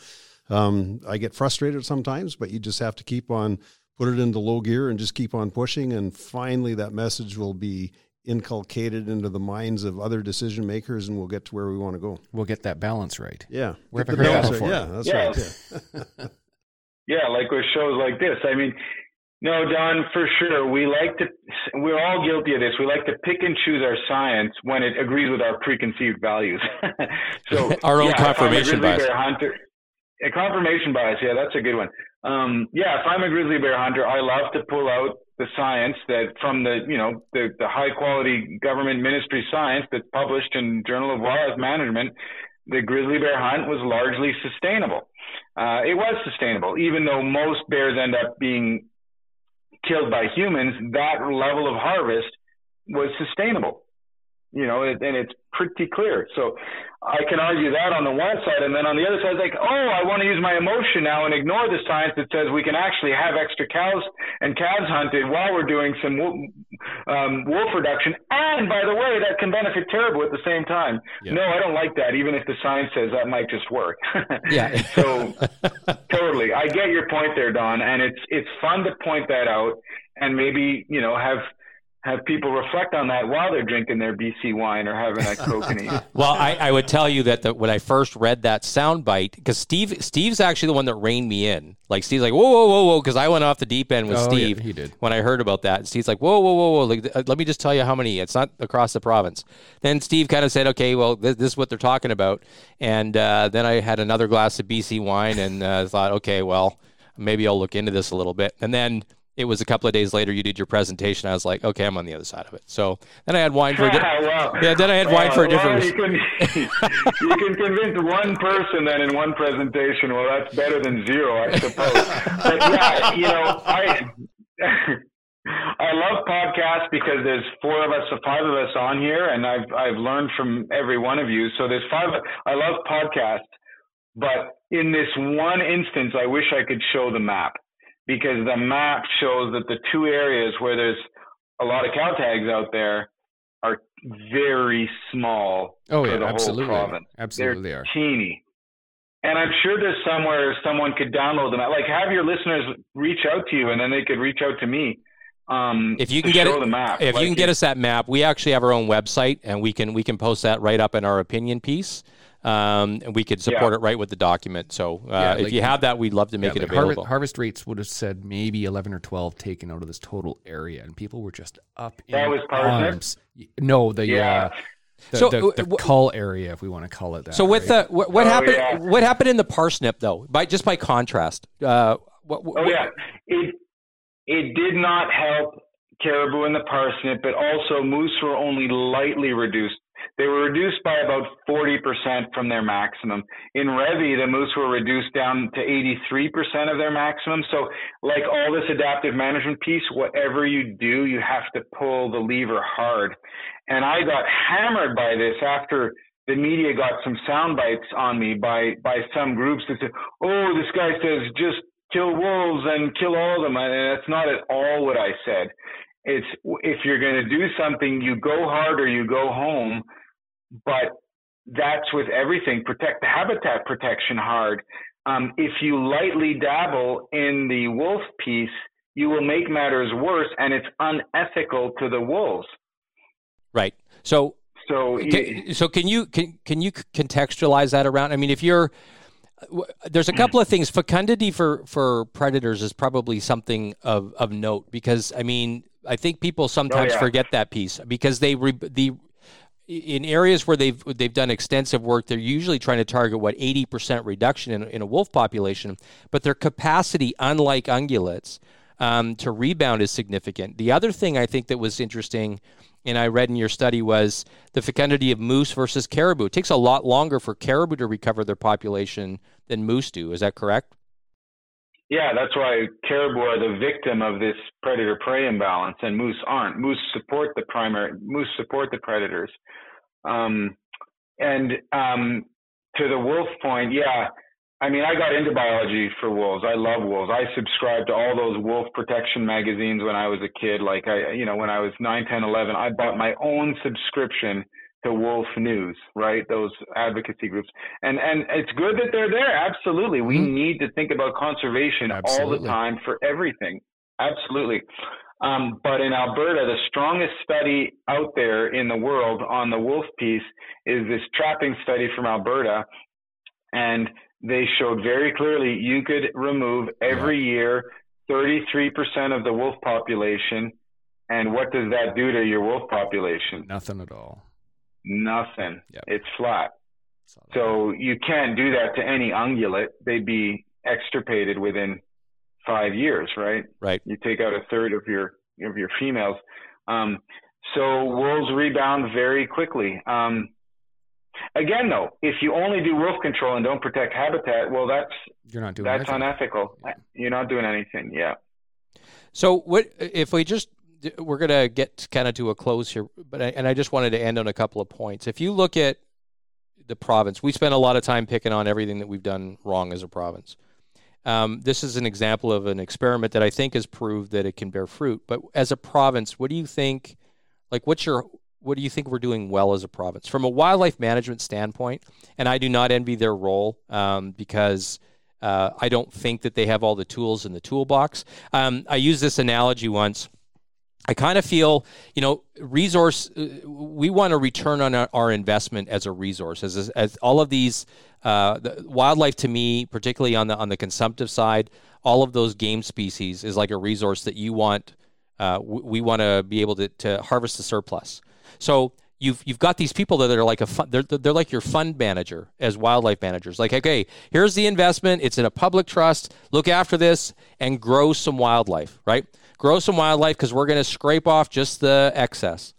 um, I get frustrated sometimes, but you just have to keep on put it into low gear and just keep on pushing. And finally, that message will be inculcated into the minds of other decision makers and we'll get to where we want to go. We'll get that balance right. Yeah. We haven't heard that before. Yeah, that's yeah. right. Yeah. yeah, like with shows like this. I mean, no, Don, for sure. We like to, we're all guilty of this. We like to pick and choose our science when it agrees with our preconceived values. so, our own yeah, confirmation bias. Hunter, a confirmation bias. Yeah, that's a good one. Um, yeah, if I'm a grizzly bear hunter, I love to pull out the science that from the, you know, the, the high quality government ministry science that's published in Journal of Wildlife Management. The grizzly bear hunt was largely sustainable. Uh, it was sustainable, even though most bears end up being killed by humans. That level of harvest was sustainable you know, and it's pretty clear. So I can argue that on the one side, and then on the other side, like, oh, I want to use my emotion now and ignore the science that says we can actually have extra cows and calves hunted while we're doing some um, wolf reduction, and by the way, that can benefit caribou at the same time. Yeah. No, I don't like that, even if the science says that might just work. yeah. so totally, I get your point there, Don, and it's it's fun to point that out and maybe you know have have people reflect on that while they're drinking their BC wine or having a kokanee. well, I, I, would tell you that the, when I first read that soundbite, because Steve Steve's actually the one that reined me in. Like Steve's like, whoa, whoa, whoa, whoa, because I went off the deep end with oh, Steve. Yeah, he did. When I heard about that, Steve's like, whoa, whoa, whoa, whoa. Like, uh, let me just tell you how many. It's not across the province. Then Steve kind of said, okay, well, this, this, is what they're talking about. And uh, then I had another glass of BC wine and uh, thought, okay, well, maybe I'll look into this a little bit. And then it was a couple of days later you did your presentation. I was like, okay, I'm on the other side of it. So then I had wine for a di- well, yeah. Then I had wine for a different. You, can, you can convince one person then in one presentation. Well, that's better than zero, I suppose. but yeah, you know, I. I love podcasts because there's four of us, or five of us on here, and I've I've learned from every one of you. So there's five. I love podcasts, but in this one instance, I wish I could show the map because the map shows that the two areas where there's a lot of cow tags out there are very small oh, for yeah, the absolutely. whole province. Absolutely, They're are. teeny. And I'm sure there's somewhere someone could download them. Like have your listeners reach out to you, and then they could reach out to me. Um, if you can get it, map. if like you can get us that map, we actually have our own website, and we can we can post that right up in our opinion piece um, and we could support yeah. it right with the document. So uh, yeah, like, if you have that, we'd love to make yeah, it like available. Harvest, harvest, rates would have said maybe 11 or 12 taken out of this total area, and people were just up that in was arms. No, the yeah. Uh, the, so the, the, the cull area, if we want to call it that. So with right? the what, what oh, happened? Yeah. What happened in the parsnip though? By just by contrast, uh, what, what, oh yeah, it it did not help caribou in the parsnip, but also moose were only lightly reduced they were reduced by about 40% from their maximum. In Revi, the moose were reduced down to 83% of their maximum. So, like all this adaptive management piece, whatever you do, you have to pull the lever hard. And I got hammered by this after the media got some sound bites on me by by some groups that said, "Oh, this guy says just kill wolves and kill all of them," and that's not at all what I said. It's if you're going to do something, you go hard or you go home. But that's with everything. Protect the habitat protection hard. Um, if you lightly dabble in the wolf piece, you will make matters worse, and it's unethical to the wolves. Right. So. So, can, so can you can can you contextualize that around? I mean, if you're there's a couple of things. Fecundity for for predators is probably something of of note because I mean I think people sometimes oh, yeah. forget that piece because they re, the in areas where they've they've done extensive work, they're usually trying to target what eighty percent reduction in, in a wolf population, but their capacity, unlike ungulates, um, to rebound is significant. The other thing I think that was interesting, and I read in your study, was the fecundity of moose versus caribou. It takes a lot longer for caribou to recover their population than moose do. Is that correct? Yeah, that's why caribou are the victim of this predator prey imbalance, and moose aren't. Moose support the primary. Moose support the predators. Um, and um, to the wolf point, yeah, I mean, I got into biology for wolves. I love wolves. I subscribed to all those wolf protection magazines when I was a kid. Like I, you know, when I was 9, 10, 11, I bought my own subscription to Wolf News, right? Those advocacy groups. And and it's good that they're there. Absolutely. We mm-hmm. need to think about conservation Absolutely. all the time for everything. Absolutely. Um, but in Alberta, the strongest study out there in the world on the wolf piece is this trapping study from Alberta. And they showed very clearly you could remove every yeah. year 33% of the wolf population. And what does that do to your wolf population? Nothing at all. Nothing. Yep. It's flat. So you can't do that to any ungulate. They'd be extirpated within five years, right? Right. You take out a third of your of your females. Um, so wolves rebound very quickly. Um, Again, though, if you only do wolf control and don't protect habitat, well, that's you're not doing that's anything. unethical. You're not doing anything. Yeah. So what if we just we're going to get kind of to a close here, but I, and I just wanted to end on a couple of points. If you look at the province, we spend a lot of time picking on everything that we've done wrong as a province. Um, this is an example of an experiment that I think has proved that it can bear fruit. But as a province, what do you think? Like, what's your what do you think we're doing well as a province from a wildlife management standpoint? And I do not envy their role um, because uh, I don't think that they have all the tools in the toolbox. Um, I used this analogy once. I kind of feel, you know, resource. Uh, we want a return on our, investment as a resource, as, as all of these uh, the wildlife to me, particularly on the on the consumptive side, all of those game species is like a resource that you want. Uh, we want to be able to, to harvest the surplus. So you've you've got these people that are like a fun, they're they're like your fund manager as wildlife managers. Like, okay, here's the investment. It's in a public trust. Look after this and grow some wildlife. Right, grow some wildlife because we're going to scrape off just the excess.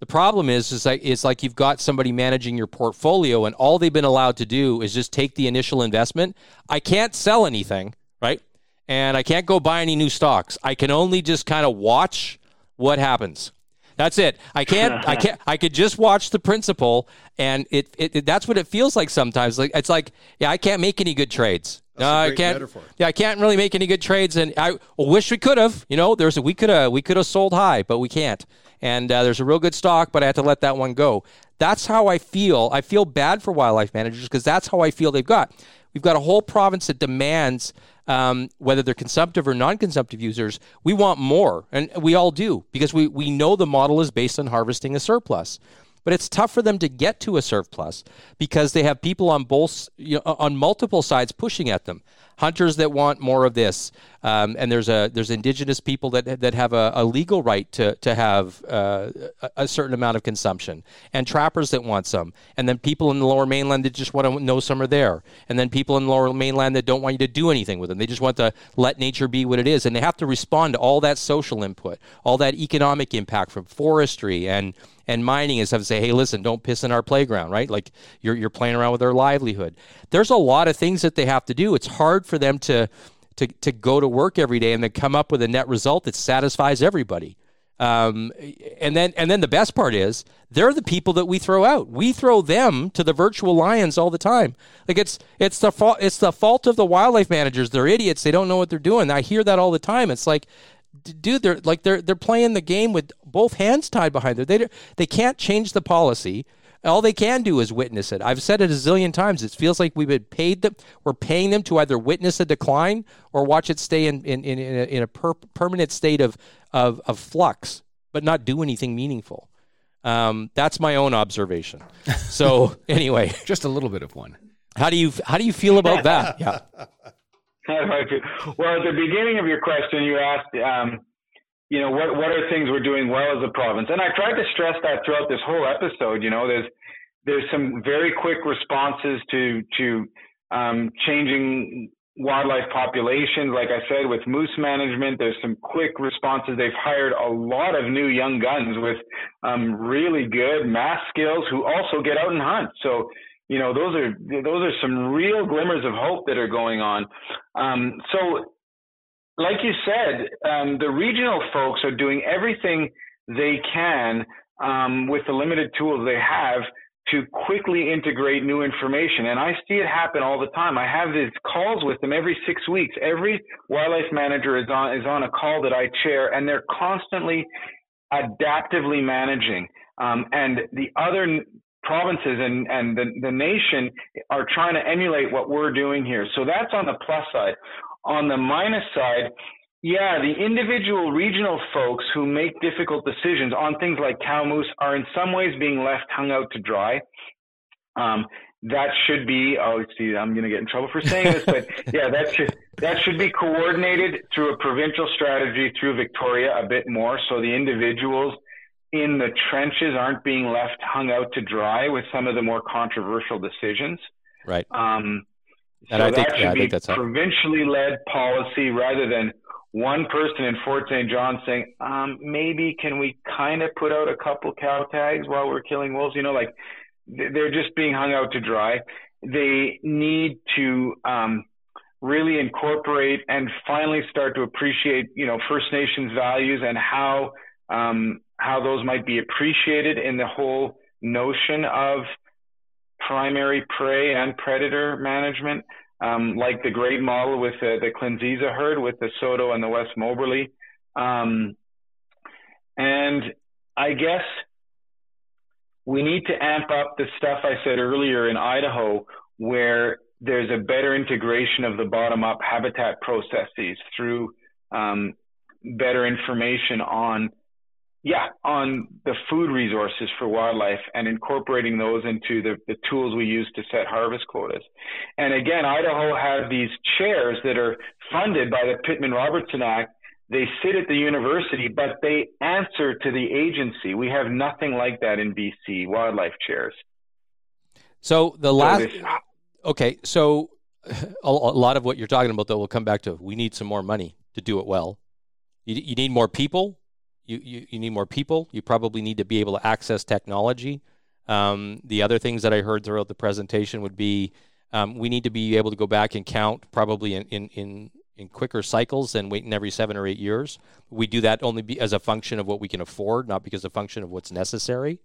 The problem is, is like it's like you've got somebody managing your portfolio, and all they've been allowed to do is just take the initial investment. I can't sell anything, right? And I can't go buy any new stocks. I can only just kind of watch what happens. That's it. I can't. I can't. I could just watch the principal, and it, it, it, That's what it feels like sometimes. Like it's like, yeah, I can't make any good trades. That's no, I can't. Metaphor. Yeah, I can't really make any good trades, and I wish we could have. You know, there's a, we could have we could have sold high, but we can't. And uh, there's a real good stock, but I had to let that one go. That's how I feel. I feel bad for wildlife managers because that's how I feel they've got. We've got a whole province that demands um, whether they're consumptive or non-consumptive users, we want more, and we all do because we we know the model is based on harvesting a surplus. But it's tough for them to get to a surplus because they have people on both you know, on multiple sides pushing at them hunters that want more of this, um, and there's a there's indigenous people that that have a, a legal right to to have uh, a certain amount of consumption, and trappers that want some, and then people in the lower mainland that just want to know some are there, and then people in the lower mainland that don't want you to do anything with them. They just want to let nature be what it is, and they have to respond to all that social input, all that economic impact from forestry and and mining is have to say, hey, listen, don't piss in our playground, right? Like you're you're playing around with their livelihood. There's a lot of things that they have to do. It's hard for them to to to go to work every day and then come up with a net result that satisfies everybody. Um, and then and then the best part is they're the people that we throw out. We throw them to the virtual lions all the time. Like it's it's the fault it's the fault of the wildlife managers. They're idiots. They don't know what they're doing. I hear that all the time. It's like dude, they're like they're they're playing the game with both hands tied behind them. They they can't change the policy. All they can do is witness it. I've said it a zillion times. It feels like we've been paid them. We're paying them to either witness a decline or watch it stay in in in, a, in a per, permanent state of, of of flux, but not do anything meaningful. Um, that's my own observation. So anyway, just a little bit of one. How do you how do you feel about that? Yeah. well, at the beginning of your question, you asked, um, you know, what what are things we're doing well as a province, and I tried to stress that throughout this whole episode. You know, there's there's some very quick responses to to um, changing wildlife populations. Like I said, with moose management, there's some quick responses. They've hired a lot of new young guns with um, really good math skills who also get out and hunt. So, you know, those are those are some real glimmers of hope that are going on. Um, so, like you said, um, the regional folks are doing everything they can um, with the limited tools they have to quickly integrate new information. And I see it happen all the time. I have these calls with them every six weeks. Every wildlife manager is on, is on a call that I chair and they're constantly adaptively managing. Um, and the other provinces and, and the, the nation are trying to emulate what we're doing here. So that's on the plus side. On the minus side, yeah, the individual regional folks who make difficult decisions on things like cow moose are in some ways being left hung out to dry. Um, that should be oh see I'm going to get in trouble for saying this but yeah that should that should be coordinated through a provincial strategy through Victoria a bit more so the individuals in the trenches aren't being left hung out to dry with some of the more controversial decisions right um, and so I think, that should yeah, I be think that's provincially led policy rather than one person in Fort St. John saying, um, maybe can we kind of put out a couple cow tags while we're killing wolves? You know, like they're just being hung out to dry. They need to um, really incorporate and finally start to appreciate, you know, First Nations values and how um, how those might be appreciated in the whole notion of primary prey and predator management um, like the great model with the, the Klinse-Za herd with the Saulteau and the West Moberly. Um, and I guess we need to amp up the stuff I said earlier in Idaho, where there's a better integration of the bottom up habitat processes through um, better information on yeah, on the food resources for wildlife and incorporating those into the, the tools we use to set harvest quotas. And again, Idaho has these chairs that are funded by the Pittman Robertson Act. They sit at the university, but they answer to the agency. We have nothing like that in BC, wildlife chairs. So the last, so okay, so a, lot of what you're talking about, though, will come back to we need some more money to do it well. You, you need more people you, you, you need more people. You probably need to be able to access technology. Um, the other things that I heard throughout the presentation would be um, we need to be able to go back and count probably in, in, in, in quicker cycles than waiting every seven or eight years. We do that only be, as a function of what we can afford, not because a function of what's necessary.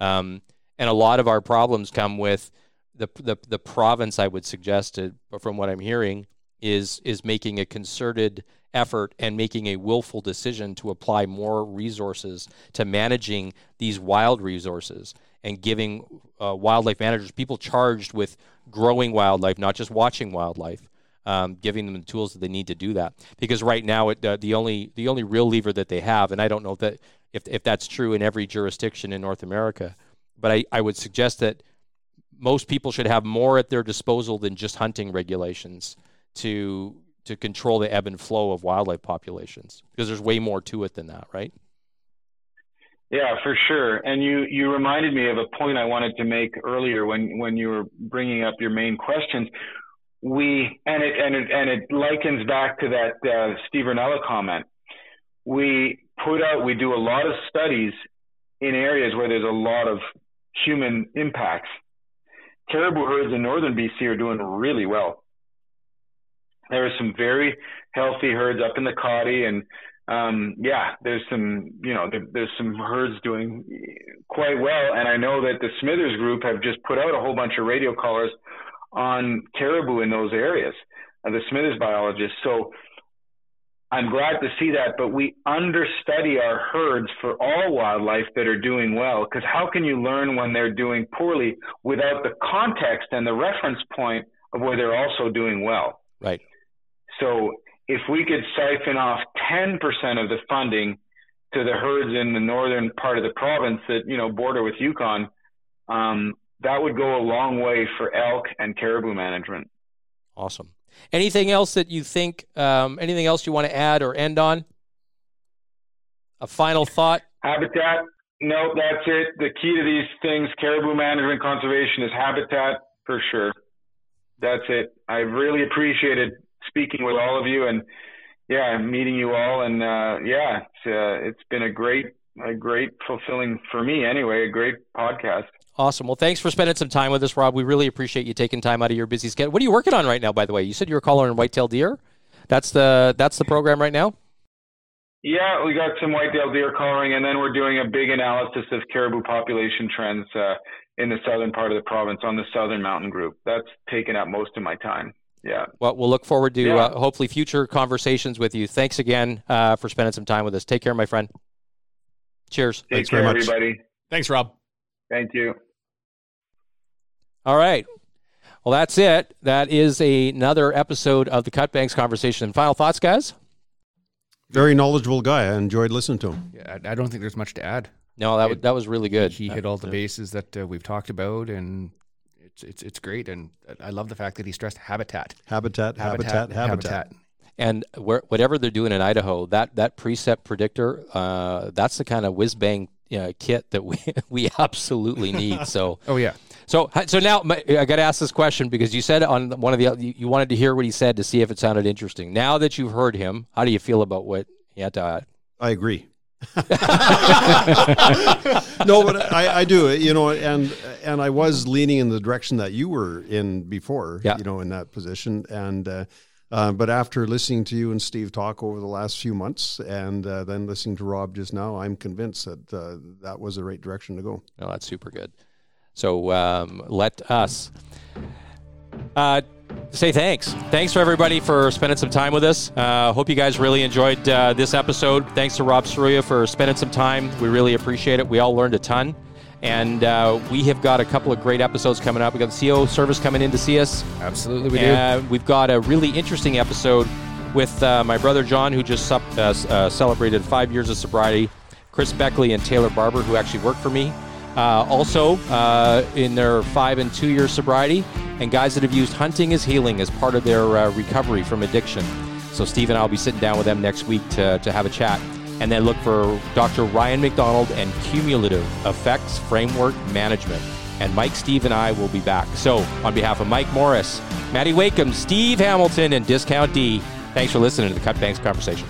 Um, and a lot of our problems come with the, the, the province, I would suggest, to, from what I'm hearing, is is making a concerted effort and making a willful decision to apply more resources to managing these wild resources and giving uh, wildlife managers people charged with growing wildlife, not just watching wildlife, um, giving them the tools that they need to do that. Because right now, it, uh, the only the only real lever that they have, and I don't know that if if that's true in every jurisdiction in North America, but I, I would suggest that most people should have more at their disposal than just hunting regulations to to control the ebb and flow of wildlife populations because there's way more to it than that, right? Yeah, for sure. And you you reminded me of a point I wanted to make earlier when when you were bringing up your main questions. We and it and it and it likens back to that uh, Steve Rinella comment. We put out we do a lot of studies in areas where there's a lot of human impacts. Caribou herds in northern BC are doing really well there are some very healthy herds up in the Kawdy and um, yeah, there's some, you know, there, there's some herds doing quite well. And I know that the Smithers group have just put out a whole bunch of radio collars on caribou in those areas, uh, the Smithers biologists. So I'm glad to see that, but we understudy our herds for all wildlife that are doing well. Because how can you learn when they're doing poorly without the context and the reference point of where they're also doing well? Right. So if we could siphon off 10% of the funding to the herds in the northern part of the province that, you know, border with Yukon, um, that would go a long way for elk and caribou management. Awesome. Anything else that you think, um, anything else you want to add or end on? A final thought? Habitat. No, that's it. The key to these things, caribou management conservation, is habitat for sure. That's it. I really appreciated speaking with all of you and yeah, meeting you all. And uh, yeah, it's, uh, it's been a great, a great fulfilling for me anyway, a great podcast. Awesome. Well, thanks for spending some time with us, Rob. We really appreciate you taking time out of your busy schedule. What are you working on right now, by the way? You said you were calling whitetail deer. That's the that's the program right now. Yeah, we got some white-tailed deer collaring, and then we're doing a big analysis of caribou population trends uh, in the southern part of the province on the southern mountain group. That's taken up most of my time. Yeah. Well, we'll look forward to yeah. uh, hopefully future conversations with you. Thanks again uh, for spending some time with us. Take care, my friend. Cheers. Take Thanks care, very much. everybody. Thanks, Rob. Thank you. All right. Well, that's it. That is a, another episode of the Cutbanks conversation. Final thoughts, guys? Very knowledgeable guy. I enjoyed listening to him. Yeah, I, don't think there's much to add. No, that it, that was really good. He hit all the bases that uh, we've talked about, and it's it's it's great. And I love the fact that he stressed habitat, habitat, habitat, habitat. habitat. And where, whatever they're doing in Idaho, that that precept predictor, uh, that's the kind of whiz bang uh, kit that we we absolutely need. So, oh yeah. So so now I got to ask this question because you said on one of the you wanted to hear what he said to see if it sounded interesting. Now that you've heard him, how do you feel about what he had to add? I agree. No, but I, I do. You know, and and I was leaning in the direction that you were in before. Yeah. You know, in that position, and uh, uh, but after listening to you and Steve talk over the last few months, and uh, then listening to Rob just now, I'm convinced that uh, that was the right direction to go. Oh, that's super good. So um, let us uh, say thanks. Thanks for everybody for spending some time with us. Uh, hope you guys really enjoyed uh, this episode. Thanks to Rob Serrouya for spending some time. We really appreciate it. We all learned a ton. And uh, we have got a couple of great episodes coming up. We've got the CO service coming in to see us. Absolutely, we do. we've got a really interesting episode with uh, my brother John, who just uh, uh, celebrated five years of sobriety, Chris Beckley and Taylor Barber, who actually worked for me. Uh, also, uh, in their five and two year sobriety, and guys that have used hunting as healing as part of their recovery from addiction. So, Steve and I will be sitting down with them next week to, to have a chat and then look for Dr. Ryan McDonald and Cumulative Effects Framework Management. And Mike, Steve, and I will be back. So, on behalf of Mike Morris, Maddie Wakeham, Steve Hamilton, and Discount D, thanks for listening to the Cut Banks Conversation.